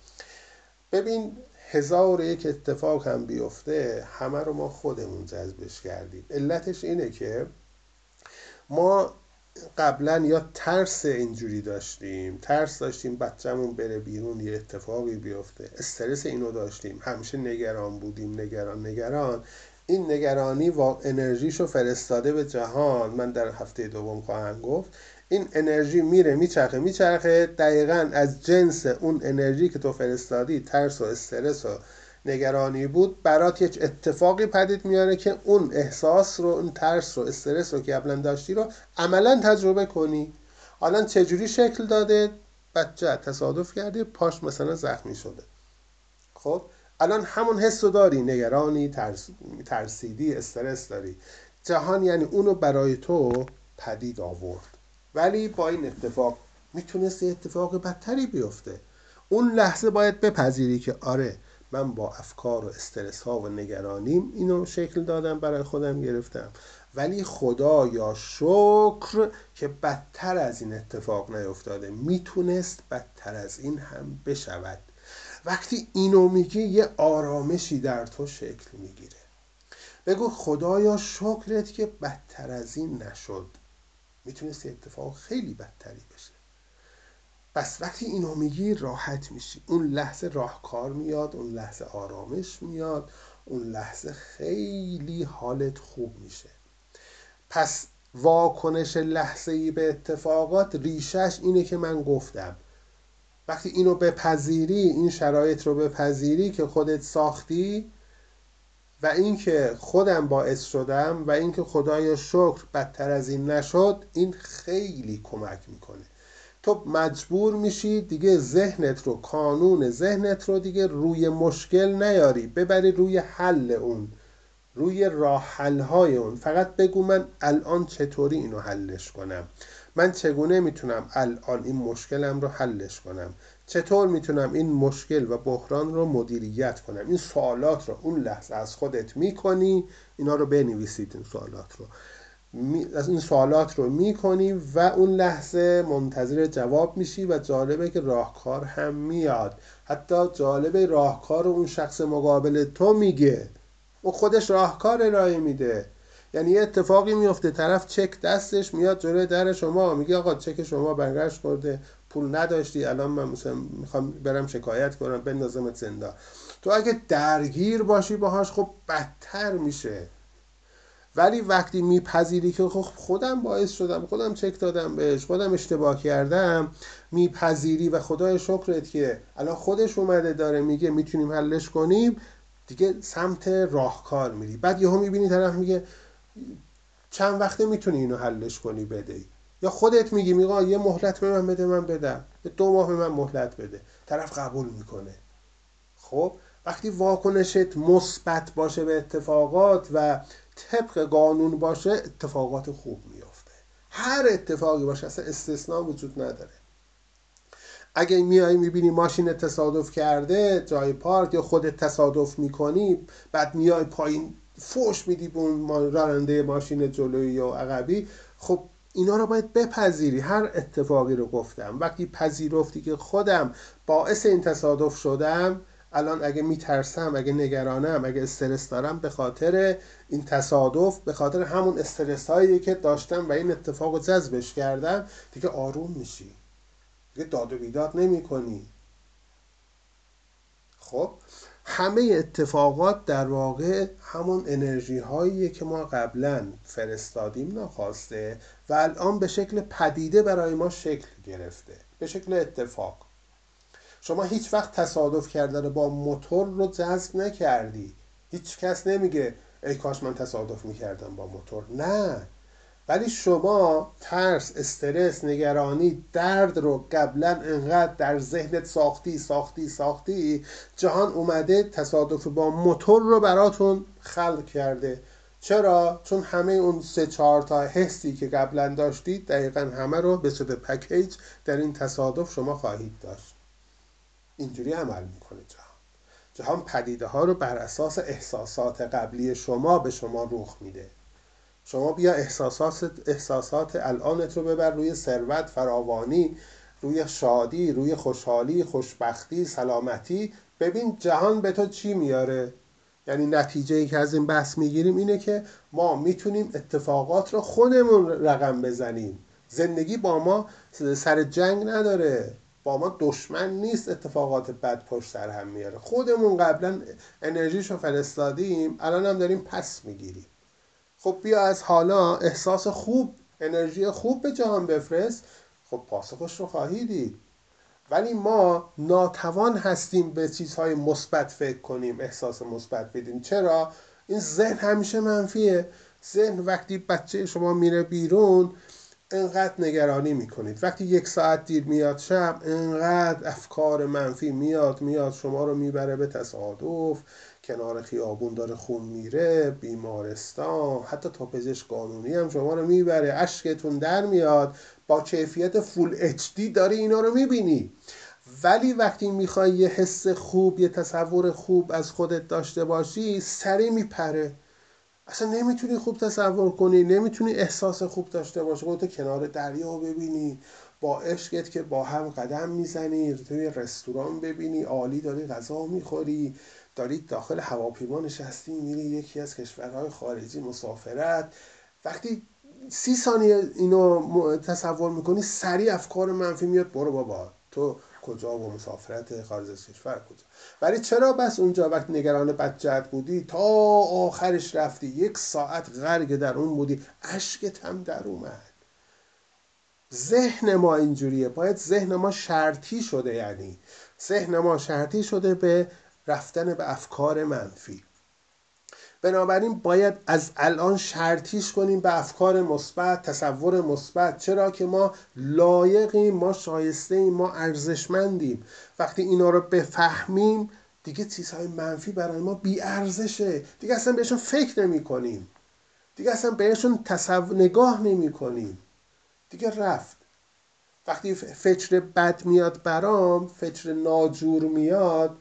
ببین هزار یک اتفاق هم بیفته همه رو ما خودمون جذبش کردیم. علتش اینه که ما قبلا یا ترس اینجوری داشتیم ترس داشتیم بچهمون بره بیرون یه اتفاقی بیفته. استرس اینو داشتیم. همیشه نگران بودیم. نگران نگران. این نگرانی و انرژیشو فرستاده به جهان. من در هفته دوم خواهم گفت. این انرژی میره میچرخه میچرخه. دقیقا از جنس اون انرژی که تو فرستادی ترس و استرس و نگرانی بود برات یک اتفاقی پدید میاره که اون احساس رو اون ترس رو استرس رو که قبلا داشتی رو عملا تجربه کنی. حالا چجوری شکل داده؟ بچه تصادف کرده پاش مثلا زخمی شده. خب الان همون حس داری نگرانی ترس، ترسیدی استرس داری. جهان یعنی اونو برای تو پدید آورد. ولی با این اتفاق می‌تونست اتفاق بدتری بیفته. اون لحظه باید بپذیری که آره من با افکار و استرس ها و نگرانیم اینو شکل دادم برای خودم گرفتم. ولی خدا یا شکر که بدتر از این اتفاق نیفتاده. می‌تونست بدتر از این هم بشود. وقتی اینو میگی یه آرامشی در تو شکل می‌گیره. بگو خدایا شکرت که بدتر از این نشد. می‌تونست اتفاق خیلی بدتری بشه. پس وقتی اینو میگی راحت میشی. اون لحظه راهکار میاد اون لحظه آرامش میاد اون لحظه خیلی حالت خوب میشه. پس واکنش لحظه ای به اتفاقات ریشش اینه که من گفتم. وقتی اینو بپذیری این شرایط رو بپذیری که خودت ساختی و اینکه خودم باعث شدم و اینکه خدای شکر بدتر از این نشد این خیلی کمک می‌کنه. تو مجبور میشی دیگه ذهنت رو کانون ذهنت رو دیگه روی مشکل نیاری. ببری روی حل اون روی راه حل های اون. فقط بگو من الان چطوری اینو حلش کنم؟ من چگونه می‌تونم الان این مشکلم رو حلش کنم؟ چطور می‌تونم این مشکل و بحران رو مدیریت کنم؟ این سوالات رو اون لحظه از خودت می‌کنی اینا رو بنویسید این سوالات رو. از این سوالات رو می‌کنی و اون لحظه منتظر جواب میشی و جالبه که راهکار هم میاد. حتی جالبه راهکار رو اون شخص مقابل تو میگه. او خودش راهکار ارائه میده. یعنی یه اتفاقی میفته طرف چک دستش میاد جلوی در شما میگه آقا چک شما برگشت کرده پول نداشتی الان من مثلا می‌خوام برم شکایت کنم بندازمت زنده. تو اگه درگیر باشی باهاش خب بدتر میشه. ولی وقتی میپذیری که خب خودم باعث شدم خودم چک دادم بهش خودم اشتباه کردم میپذیری و خدای شکرت که الان خودش اومده داره میگه می‌تونیم حلش کنیم دیگه سمت راهکار میری. بعد یهو می‌بینی طرف میگه چند وقته می‌تونی اینو حلش کنی بده؟ یا خودت میگی میگه یه مهلت به من بده من بدم. دو ماه به من مهلت بده. طرف قبول می‌کنه. خب وقتی واکنشت مثبت باشه به اتفاقات و طبق قانون باشه اتفاقات خوب میافته. هر اتفاقی باشه اصلا استثنا وجود نداره. اگه میای می‌بینی ماشین تصادف کرده جای پارک یا خودت تصادف می‌کنی بعد میای پایین فوش میدی به اون راننده ماشین جلویی یا عقبی خب اینا رو باید بپذیری. هر اتفاقی رو گفتم. وقتی پذیرفتی که خودم باعث این تصادف شدم الان اگه میترسم اگه نگرانم اگه استرس دارم به خاطر این تصادف به خاطر همون استرس هایی که داشتم و این اتفاق رو جذبش کردم دیگه آروم میشی. دیگه داد و بیداد نمی کنی خب همه اتفاقات در واقع همون انرژی هایی که ما قبلا فرستادیم ناخواسته و الان به شکل پدیده برای ما شکل گرفته به شکل اتفاق. شما هیچ وقت تصادف کردن با موتور رو جذب نکردی. هیچ کس نمیگه ای کاش من تصادف می‌کردم با موتور. نه. ولی شما ترس استرس نگرانی درد رو قبلا انقدر در ذهنت ساختی ساختی ساختی جهان اومده تصادف با موتور رو براتون خلق کرده. چرا؟ چون همه اون سه چهار تا حسی که قبلا داشتید دقیقا همه رو به صورت پکیج در این تصادف شما خواهید داشت. اینجوری عمل می‌کنه جهان. جهان پدیده ها رو بر اساس احساسات قبلی شما به شما رخ میده. شما بیا احساسات احساسات الانت رو ببر روی ثروت فراوانی روی شادی روی خوشحالی خوشبختی سلامتی. ببین جهان به تو چی میاره؟ یعنی نتیجه ای که از این بحث می‌گیریم اینه که ما می‌تونیم اتفاقات رو خودمون رقم بزنیم. زندگی با ما سر جنگ نداره. با ما دشمن نیست اتفاقات بد پشت سر هم میاره. خودمون قبلا انرژیشو فرستادیم الان هم داریم پس می‌گیریم. خب بیا از حالا احساس خوب انرژی خوب به جهان بفرست. خب پاسخش رو خواهی دید. ولی ما ناتوان هستیم به چیزهای مثبت فکر کنیم احساس مثبت بدیم. چرا؟ این ذهن همیشه منفیه. ذهن وقتی بچه شما میره بیرون انقدر نگرانی می‌کنید. وقتی یک ساعت دیر میاد شب انقدر افکار منفی میاد میاد شما رو می‌بره به تصادف کنار خیابون داره خون میره بیمارستان حتی تا پزشک قانونی هم شما رو می‌بره اشکتون در میاد. با کیفیت فول اچ دی داری اینا رو می‌بینی. ولی وقتی می‌خوای یه حس خوب یه تصور خوب از خودت داشته باشی سری میپره. اصلا نمی‌تونی خوب تصور کنی نمی‌تونی احساس خوب داشته باشی. خودتو کنار دریا ببینی با عشقت که با هم قدم می‌زنی توی رستوران ببینی عالی داری غذا می‌خوری دارید داخل هواپیما نشستی میری یکی از کشورهای خارجی مسافرت. وقتی سی ثانیه اینو تصور می‌کنی سریع افکار منفی میاد برو بابا تو کجا و مسافرت خارج از کشور کجا. ولی چرا بس اونجا وقتی نگران بدجهت بودی تا آخرش رفتی یک ساعت غرق در اون بودی اشکت هم در اومد. ذهن ما اینجوریه. باید ذهن ما شرطی شده یعنی ذهن ما شرطی شده به رفتن به افکار منفی. بنابراین باید از الان شرطیش کنیم به افکار مثبت تصور مثبت. چرا که ما لایقیم ما شایسته ایم ما ارزشمندیم. وقتی اینا رو بفهمیم دیگه چیزهای منفی برای ما بی ارزشه دیگه اصلا بهشون فکر نمی کنیم دیگه اصلا بهشون تصور نگاه نمی کنیم دیگه رفت. وقتی فکر بد میاد برام فکر ناجور میاد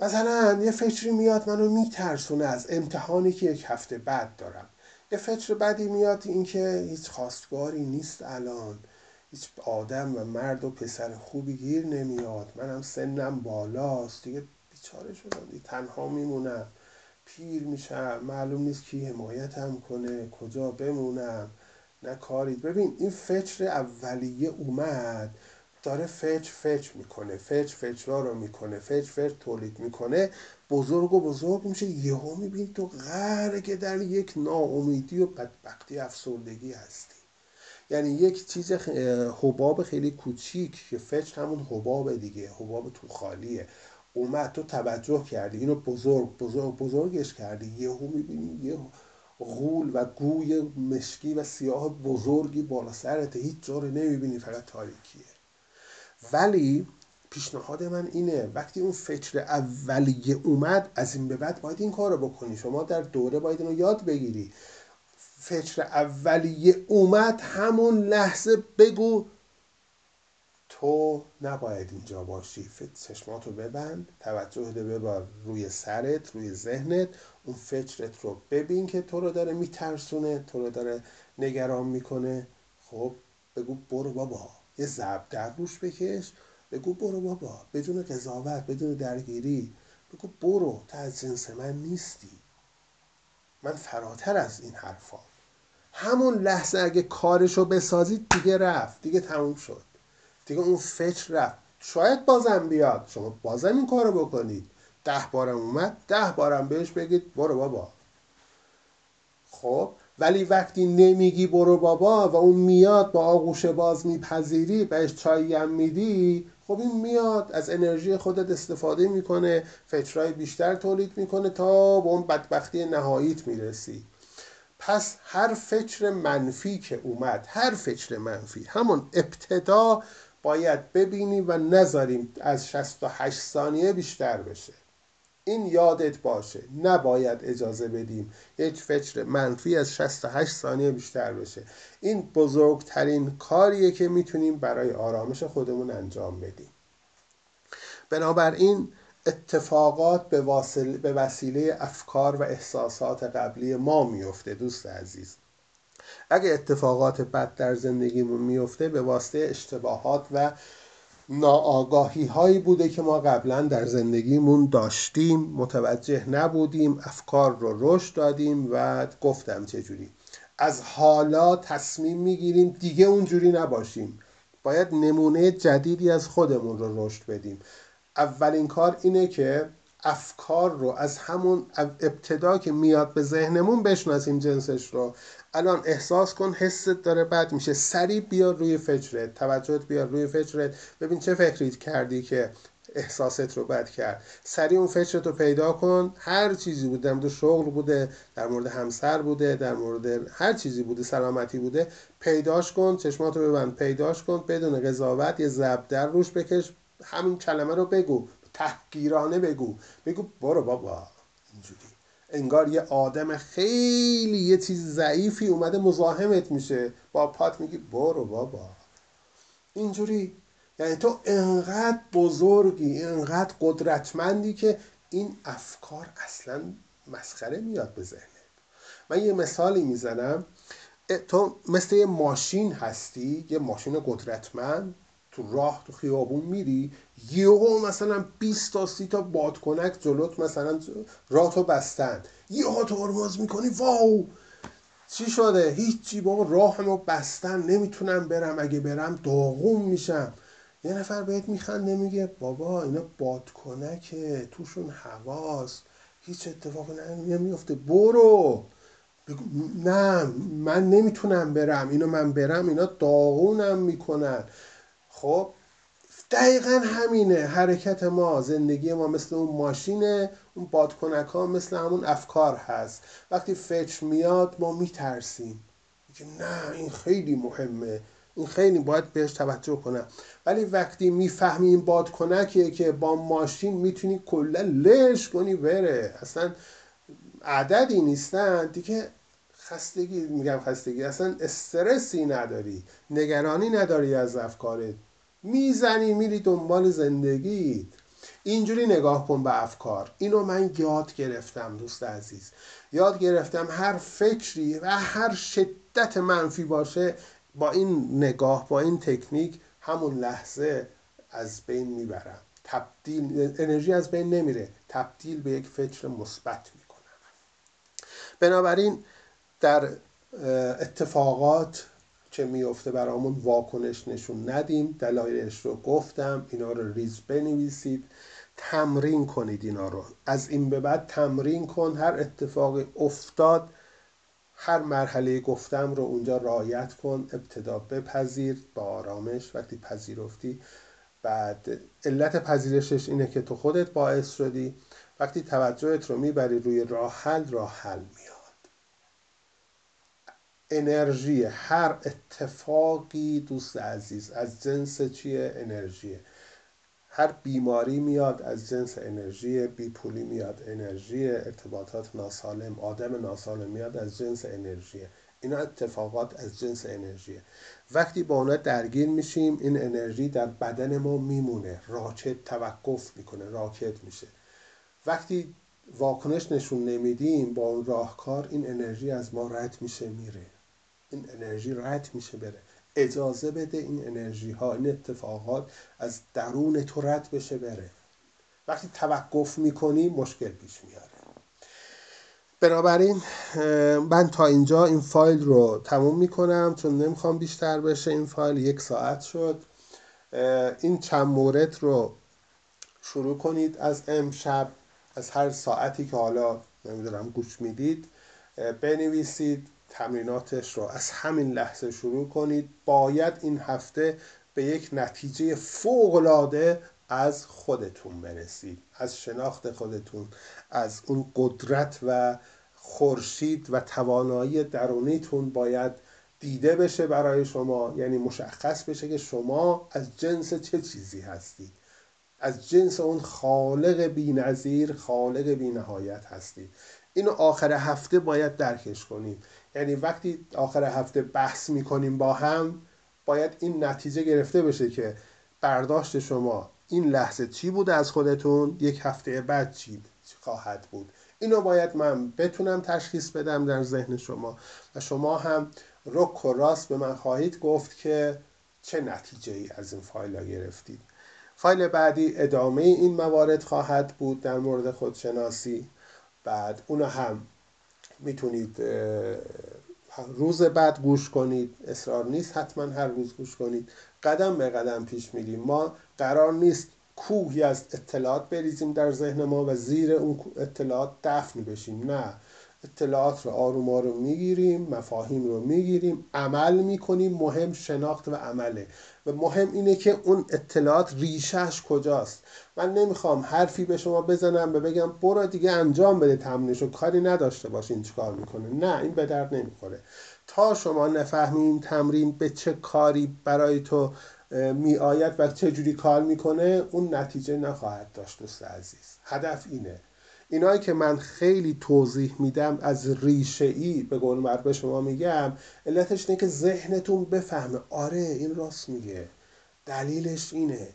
مثلا یه فکری میاد منو میترسونه از امتحانی که یک هفته بعد دارم. یه فکر بدی میاد اینکه هیچ خواستگاری نیست الان. هیچ آدم و مرد و پسر خوبی گیر نمیاد. منم سنم بالاست. دیگه بیچاره شدم. دیگه تنها میمونم. پیر میشم. معلوم نیست کی حمایتم کنه. کجا بمونم. نه کاری. ببین این فکر اولیه اومد. داره فچ فچ می‌کنه فچ فچرا رو می‌کنه فچ فچ تولید می‌کنه بزرگ و بزرگ میشه. یهو می‌بینی تو که در یک ناامیدی و بدبختی افسردگی هستی. یعنی یک چیز حباب خیلی کوچیک که فچ همون حباب دیگه حباب تو خالیه. اومد تو توجه کردی اینو بزرگ بزرگ بزرگش کردی. یهو می‌بینی یه غول و گوی مشکی و سیاه بزرگی بالا سرته هیچ جا رو نمی‌بینی فقط تاریکیه. ولی پیشنهاد من اینه وقتی اون فکر اولیه اومد از این به بعد باید این کار رو بکنی. شما در دوره باید اینو یاد بگیری. فکر اولیه اومد همون لحظه بگو تو نباید اینجا باشی. چشماتو ببند توجه ده ببر روی سرت روی ذهنت. اون فکرت رو ببین که تو رو داره میترسونه تو رو داره نگران می‌کنه. خب بگو برو بابا. یه زب در روش بکش بگو برو بابا بدون قضاوت بدون درگیری. بگو برو تا از جنس من نیستی. من فراتر از این حرفا. همون لحظه اگه کارشو بسازید دیگه رفت دیگه تموم شد. دیگه اون فکر رفت. شاید بازم بیاد. شما بازم این کارو بکنید. ده بارم اومد ده بارم بهش بگید برو بابا. خب ولی وقتی نمیگی برو بابا و اون میاد با آغوش باز میپذیری بهش چایی هم میدی خب این میاد از انرژی خودت استفاده می‌کنه فکرهای بیشتر تولید می‌کنه تا به اون بدبختی نهاییت می‌رسی. پس هر فکر منفی که اومد هر فکر منفی همون ابتدا باید ببینیم و نذاریم از 68 ثانیه بیشتر بشه. این یادت باشه. نباید اجازه بدیم یک فکر منفی از 68 ثانیه بیشتر بشه. این بزرگترین کاریه که می‌تونیم برای آرامش خودمون انجام بدیم. بنابراین اتفاقات به, به وسیله افکار و احساسات قبلی ما میفته دوست عزیز. اگه اتفاقات بد در زندگیمون میفته به واسطه اشتباهات و ناآگاهی هایی بوده که ما قبلا در زندگیمون داشتیم. متوجه نبودیم افکار رو رشد دادیم و گفتم چجوری از حالا تصمیم می‌گیریم دیگه اونجوری نباشیم. باید نمونه جدیدی از خودمون رو رشد بدیم. اولین کار اینه که افکار رو از همون ابتدا که میاد به ذهنمون بشناسیم جنسش رو. الان احساس کن حست داره بد میشه. سریع بیار روی فکرت. توجهت بیار روی فکرت. ببین چه فکری کردی که احساست رو بد کرد. سریع اون فکرت رو پیدا کن. هر چیزی بوده. در مورد شغل بوده در مورد همسر بوده در مورد هر چیزی بوده. سلامتی بوده. پیداش کن. چشمات رو ببند. پیداش کن. بدون قضاوت یه زب در روش بکش. همین کلمه رو بگو. تحقیرانه بگو. بگو برو بابا. اینجوری. انگار یه آدم خیلی یه چیز ضعیفی اومده مزاحمت میشه. با پات میگی برو بابا. اینجوری. یعنی تو انقدر بزرگی انقدر قدرتمندی که این افکار اصلا مسخره میاد به ذهنت. من یه مثالی می‌زنم. تو مثل یه ماشین هستی یه ماشین قدرتمند. تو راه تو خیابون میری یهو مثلا 20 تا 30 تا بادکنک جلوت مثلا راه تو بستن. یهو ترمز می‌کنی واو! چی شده؟ هیچی بابا راهمو بستن نمی‌تونم برم. اگه برم داغون میشم. یه نفر بهت میخنده میگه بابا اینا بادکنکه توشون هواست. هیچ اتفاقی نمیفته برو. نه من نمی‌تونم برم. اینو من برم اینا داغونم می‌کنن. خب دقیقا همینه. حرکت ما زندگی ما مثل اون ماشینه. اون بادکنک ها مثل همون افکار هست. وقتی فکر میاد ما میترسیم. میگه نه این خیلی مهمه. این خیلی باید بهش توجه کنم. ولی وقتی می‌فهمی این بادکنکیه که با ماشین می‌تونی کلا لش کنی بره. اصلا عددی نیستن. دیگه خستگی میگم خستگی اصلا استرسی نداری. نگرانی نداری از افکارت. می‌زنی میری دنبال زندگی اینجوری نگاه کن به افکار. اینو من یاد گرفتم دوست عزیز. یاد گرفتم هر فکری و هر شدت منفی باشه با این نگاه با این تکنیک همون لحظه از بین می‌برم. تبدیل انرژی از بین نمیره. تبدیل به یک فکر مثبت می‌کنم. بنابراین در اتفاقات که میفته برامون واکنش نشون ندیم. دلایلش رو گفتم اینا رو ریز بنویسید. تمرین کنید اینا رو. از این به بعد تمرین کن. هر اتفاقی افتاد هر مرحله گفتم رو اونجا رایت کن. ابتدا بپذیر با آرامش. وقتی پذیرفتی بعد علت پذیرشش اینه که تو خودت باعث شدی. وقتی توجهت رو می‌بری روی راه حل راه حل میاد انرژی. هر اتفاقی دوست عزیز از جنس چیه انرژیه هر بیماری میاد از جنس انرژی. بیپولی میاد انرژی. ارتباطات ناسالم آدم ناسالم میاد از جنس انرژی. اینا اتفاقات از جنس انرژیه وقتی با اونا درگیر میشیم این انرژی در بدن ما میمونه. راکت توقف می‌کنه راکت میشه. وقتی واکنش نشون نمیدیم با اون راهکار این انرژی از ما رد میشه میره. این انرژی رد میشه بره. اجازه بده این انرژی ها این اتفاقات از درون تو رد بشه بره. وقتی توقف می‌کنی مشکل پیش میاره. بنابراین من تا اینجا این فایل رو تموم می‌کنم. چون نمی‌خوام بیشتر بشه این فایل یک ساعت شد. این چند مورد رو شروع کنید. از امشب از هر ساعتی که حالا نمی‌دونم گوش می‌دید بنویسید. تمریناتش رو از همین لحظه شروع کنید. باید این هفته به یک نتیجه فوقلاده از خودتون برسید از شناخت خودتون از اون قدرت و خورشید و توانایی درونیتون باید دیده بشه برای شما یعنی مشخص بشه که شما از جنس چه چیزی هستید. از جنس اون خالق بی نظیر خالق بی نهایت هستید. اینو آخر هفته باید درکش کنید. یعنی وقتی آخر هفته بحث می‌کنیم با هم باید این نتیجه گرفته بشه که برداشت شما این لحظه چی بود از خودتون یک هفته بعد چی خواهد بود. اینو باید من بتونم تشخیص بدم در ذهن شما. و شما هم رک و راست به من خواهید گفت که چه نتیجه ای از این فایل ها گرفتید. فایل بعدی ادامه این موارد خواهد بود در مورد خودشناسی. بعد اونو هم می‌تونید روز بعد گوش کنید. اصرار نیست حتما هر روز گوش کنید. قدم به قدم پیش میریم. ما قرار نیست کوهی از اطلاعات بریزیم در ذهن ما و زیر اون اطلاعات دفن بشیم. نه. اطلاعات رو آروم آروم می‌گیریم مفاهیم رو می‌گیریم عمل می‌کنیم. مهم شناخت و عمله. مهم اینه که اون اطلاعات ریشهش کجاست. من نمی‌خوام حرفی به شما بزنم و بگم برو دیگه انجام بده تمرینشو کاری نداشته باشین چیکار می‌کنه. نه این به درد نمی‌خوره. تا شما نفهمین تمرین به چه کاری برای تو می آید و چه جوری کار می‌کنه اون نتیجه نخواهد داشت دوست عزیز. هدف اینه. اینایی که من خیلی توضیح میدم از ریشه ای به قول به شما میگم علتش اینه که ذهنتون بفهمه. آره این راست میگه. دلیلش اینه.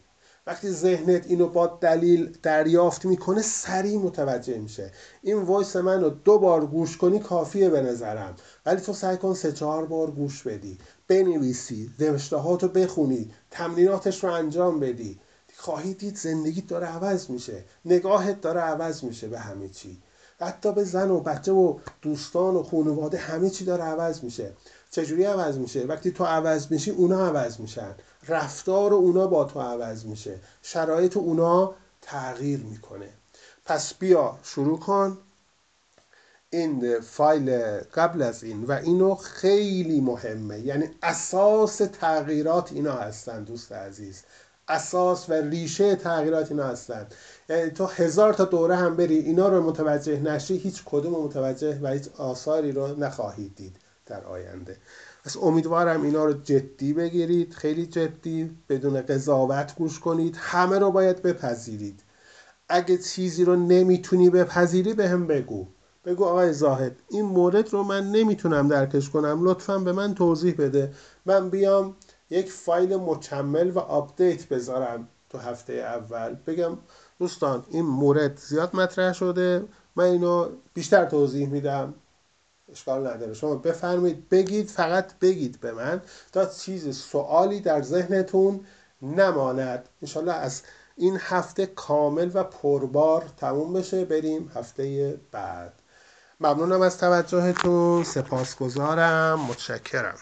وقتی ذهنت اینو با دلیل دریافت می‌کنه سریع متوجه میشه. این voice من رو دو بار گوش کنی کافیه به نظرم. ولی تو سعی کن سه چهار بار گوش بدی. بنویسی نوشته رو بخونی تمریناتش رو انجام بدی. خواهی دید زندگی داره عوض میشه. نگاهت داره عوض میشه به همه چی. حتی به زن و بچه و دوستان و خانواده همه چی داره عوض میشه. چجوری عوض میشه؟ وقتی تو عوض میشی اونا عوض میشن. رفتار اونا با تو عوض میشه. شرایط اونا تغییر می‌کنه. پس بیا شروع کن. این فایل قبل از این و اینو خیلی مهمه. یعنی اساس تغییرات اینا هستن دوست عزیز. اساس و ریشه تغییرات اینا هستن. یعنی تو هزار تا دوره هم بری اینا رو متوجه نشی هیچ کدوم متوجه و هیچ آثاری رو نخواهید دید در آینده. پس امیدوارم اینا رو جدی بگیرید خیلی جدی بدون قضاوت گوش کنید. همه رو باید بپذیرید. اگه چیزی رو نمی‌تونی بپذیری بهم بگو. بگو آقای زاهد این مورد رو من نمی‌تونم درکش کنم. لطفا به من توضیح بده. من بیام یک فایل مکمل و update بذارم تو هفته اول. بگم دوستان این مورد زیاد مطرح شده. من اینو بیشتر توضیح میدم. اشکال نداره. شما بفرمایید بگید فقط بگید به من تا چیز سوالی در ذهنتون نماند. انشالله از این هفته کامل و پربار تموم بشه. بریم هفته بعد. ممنونم از توجهتون. سپاسگزارم. متشکرم.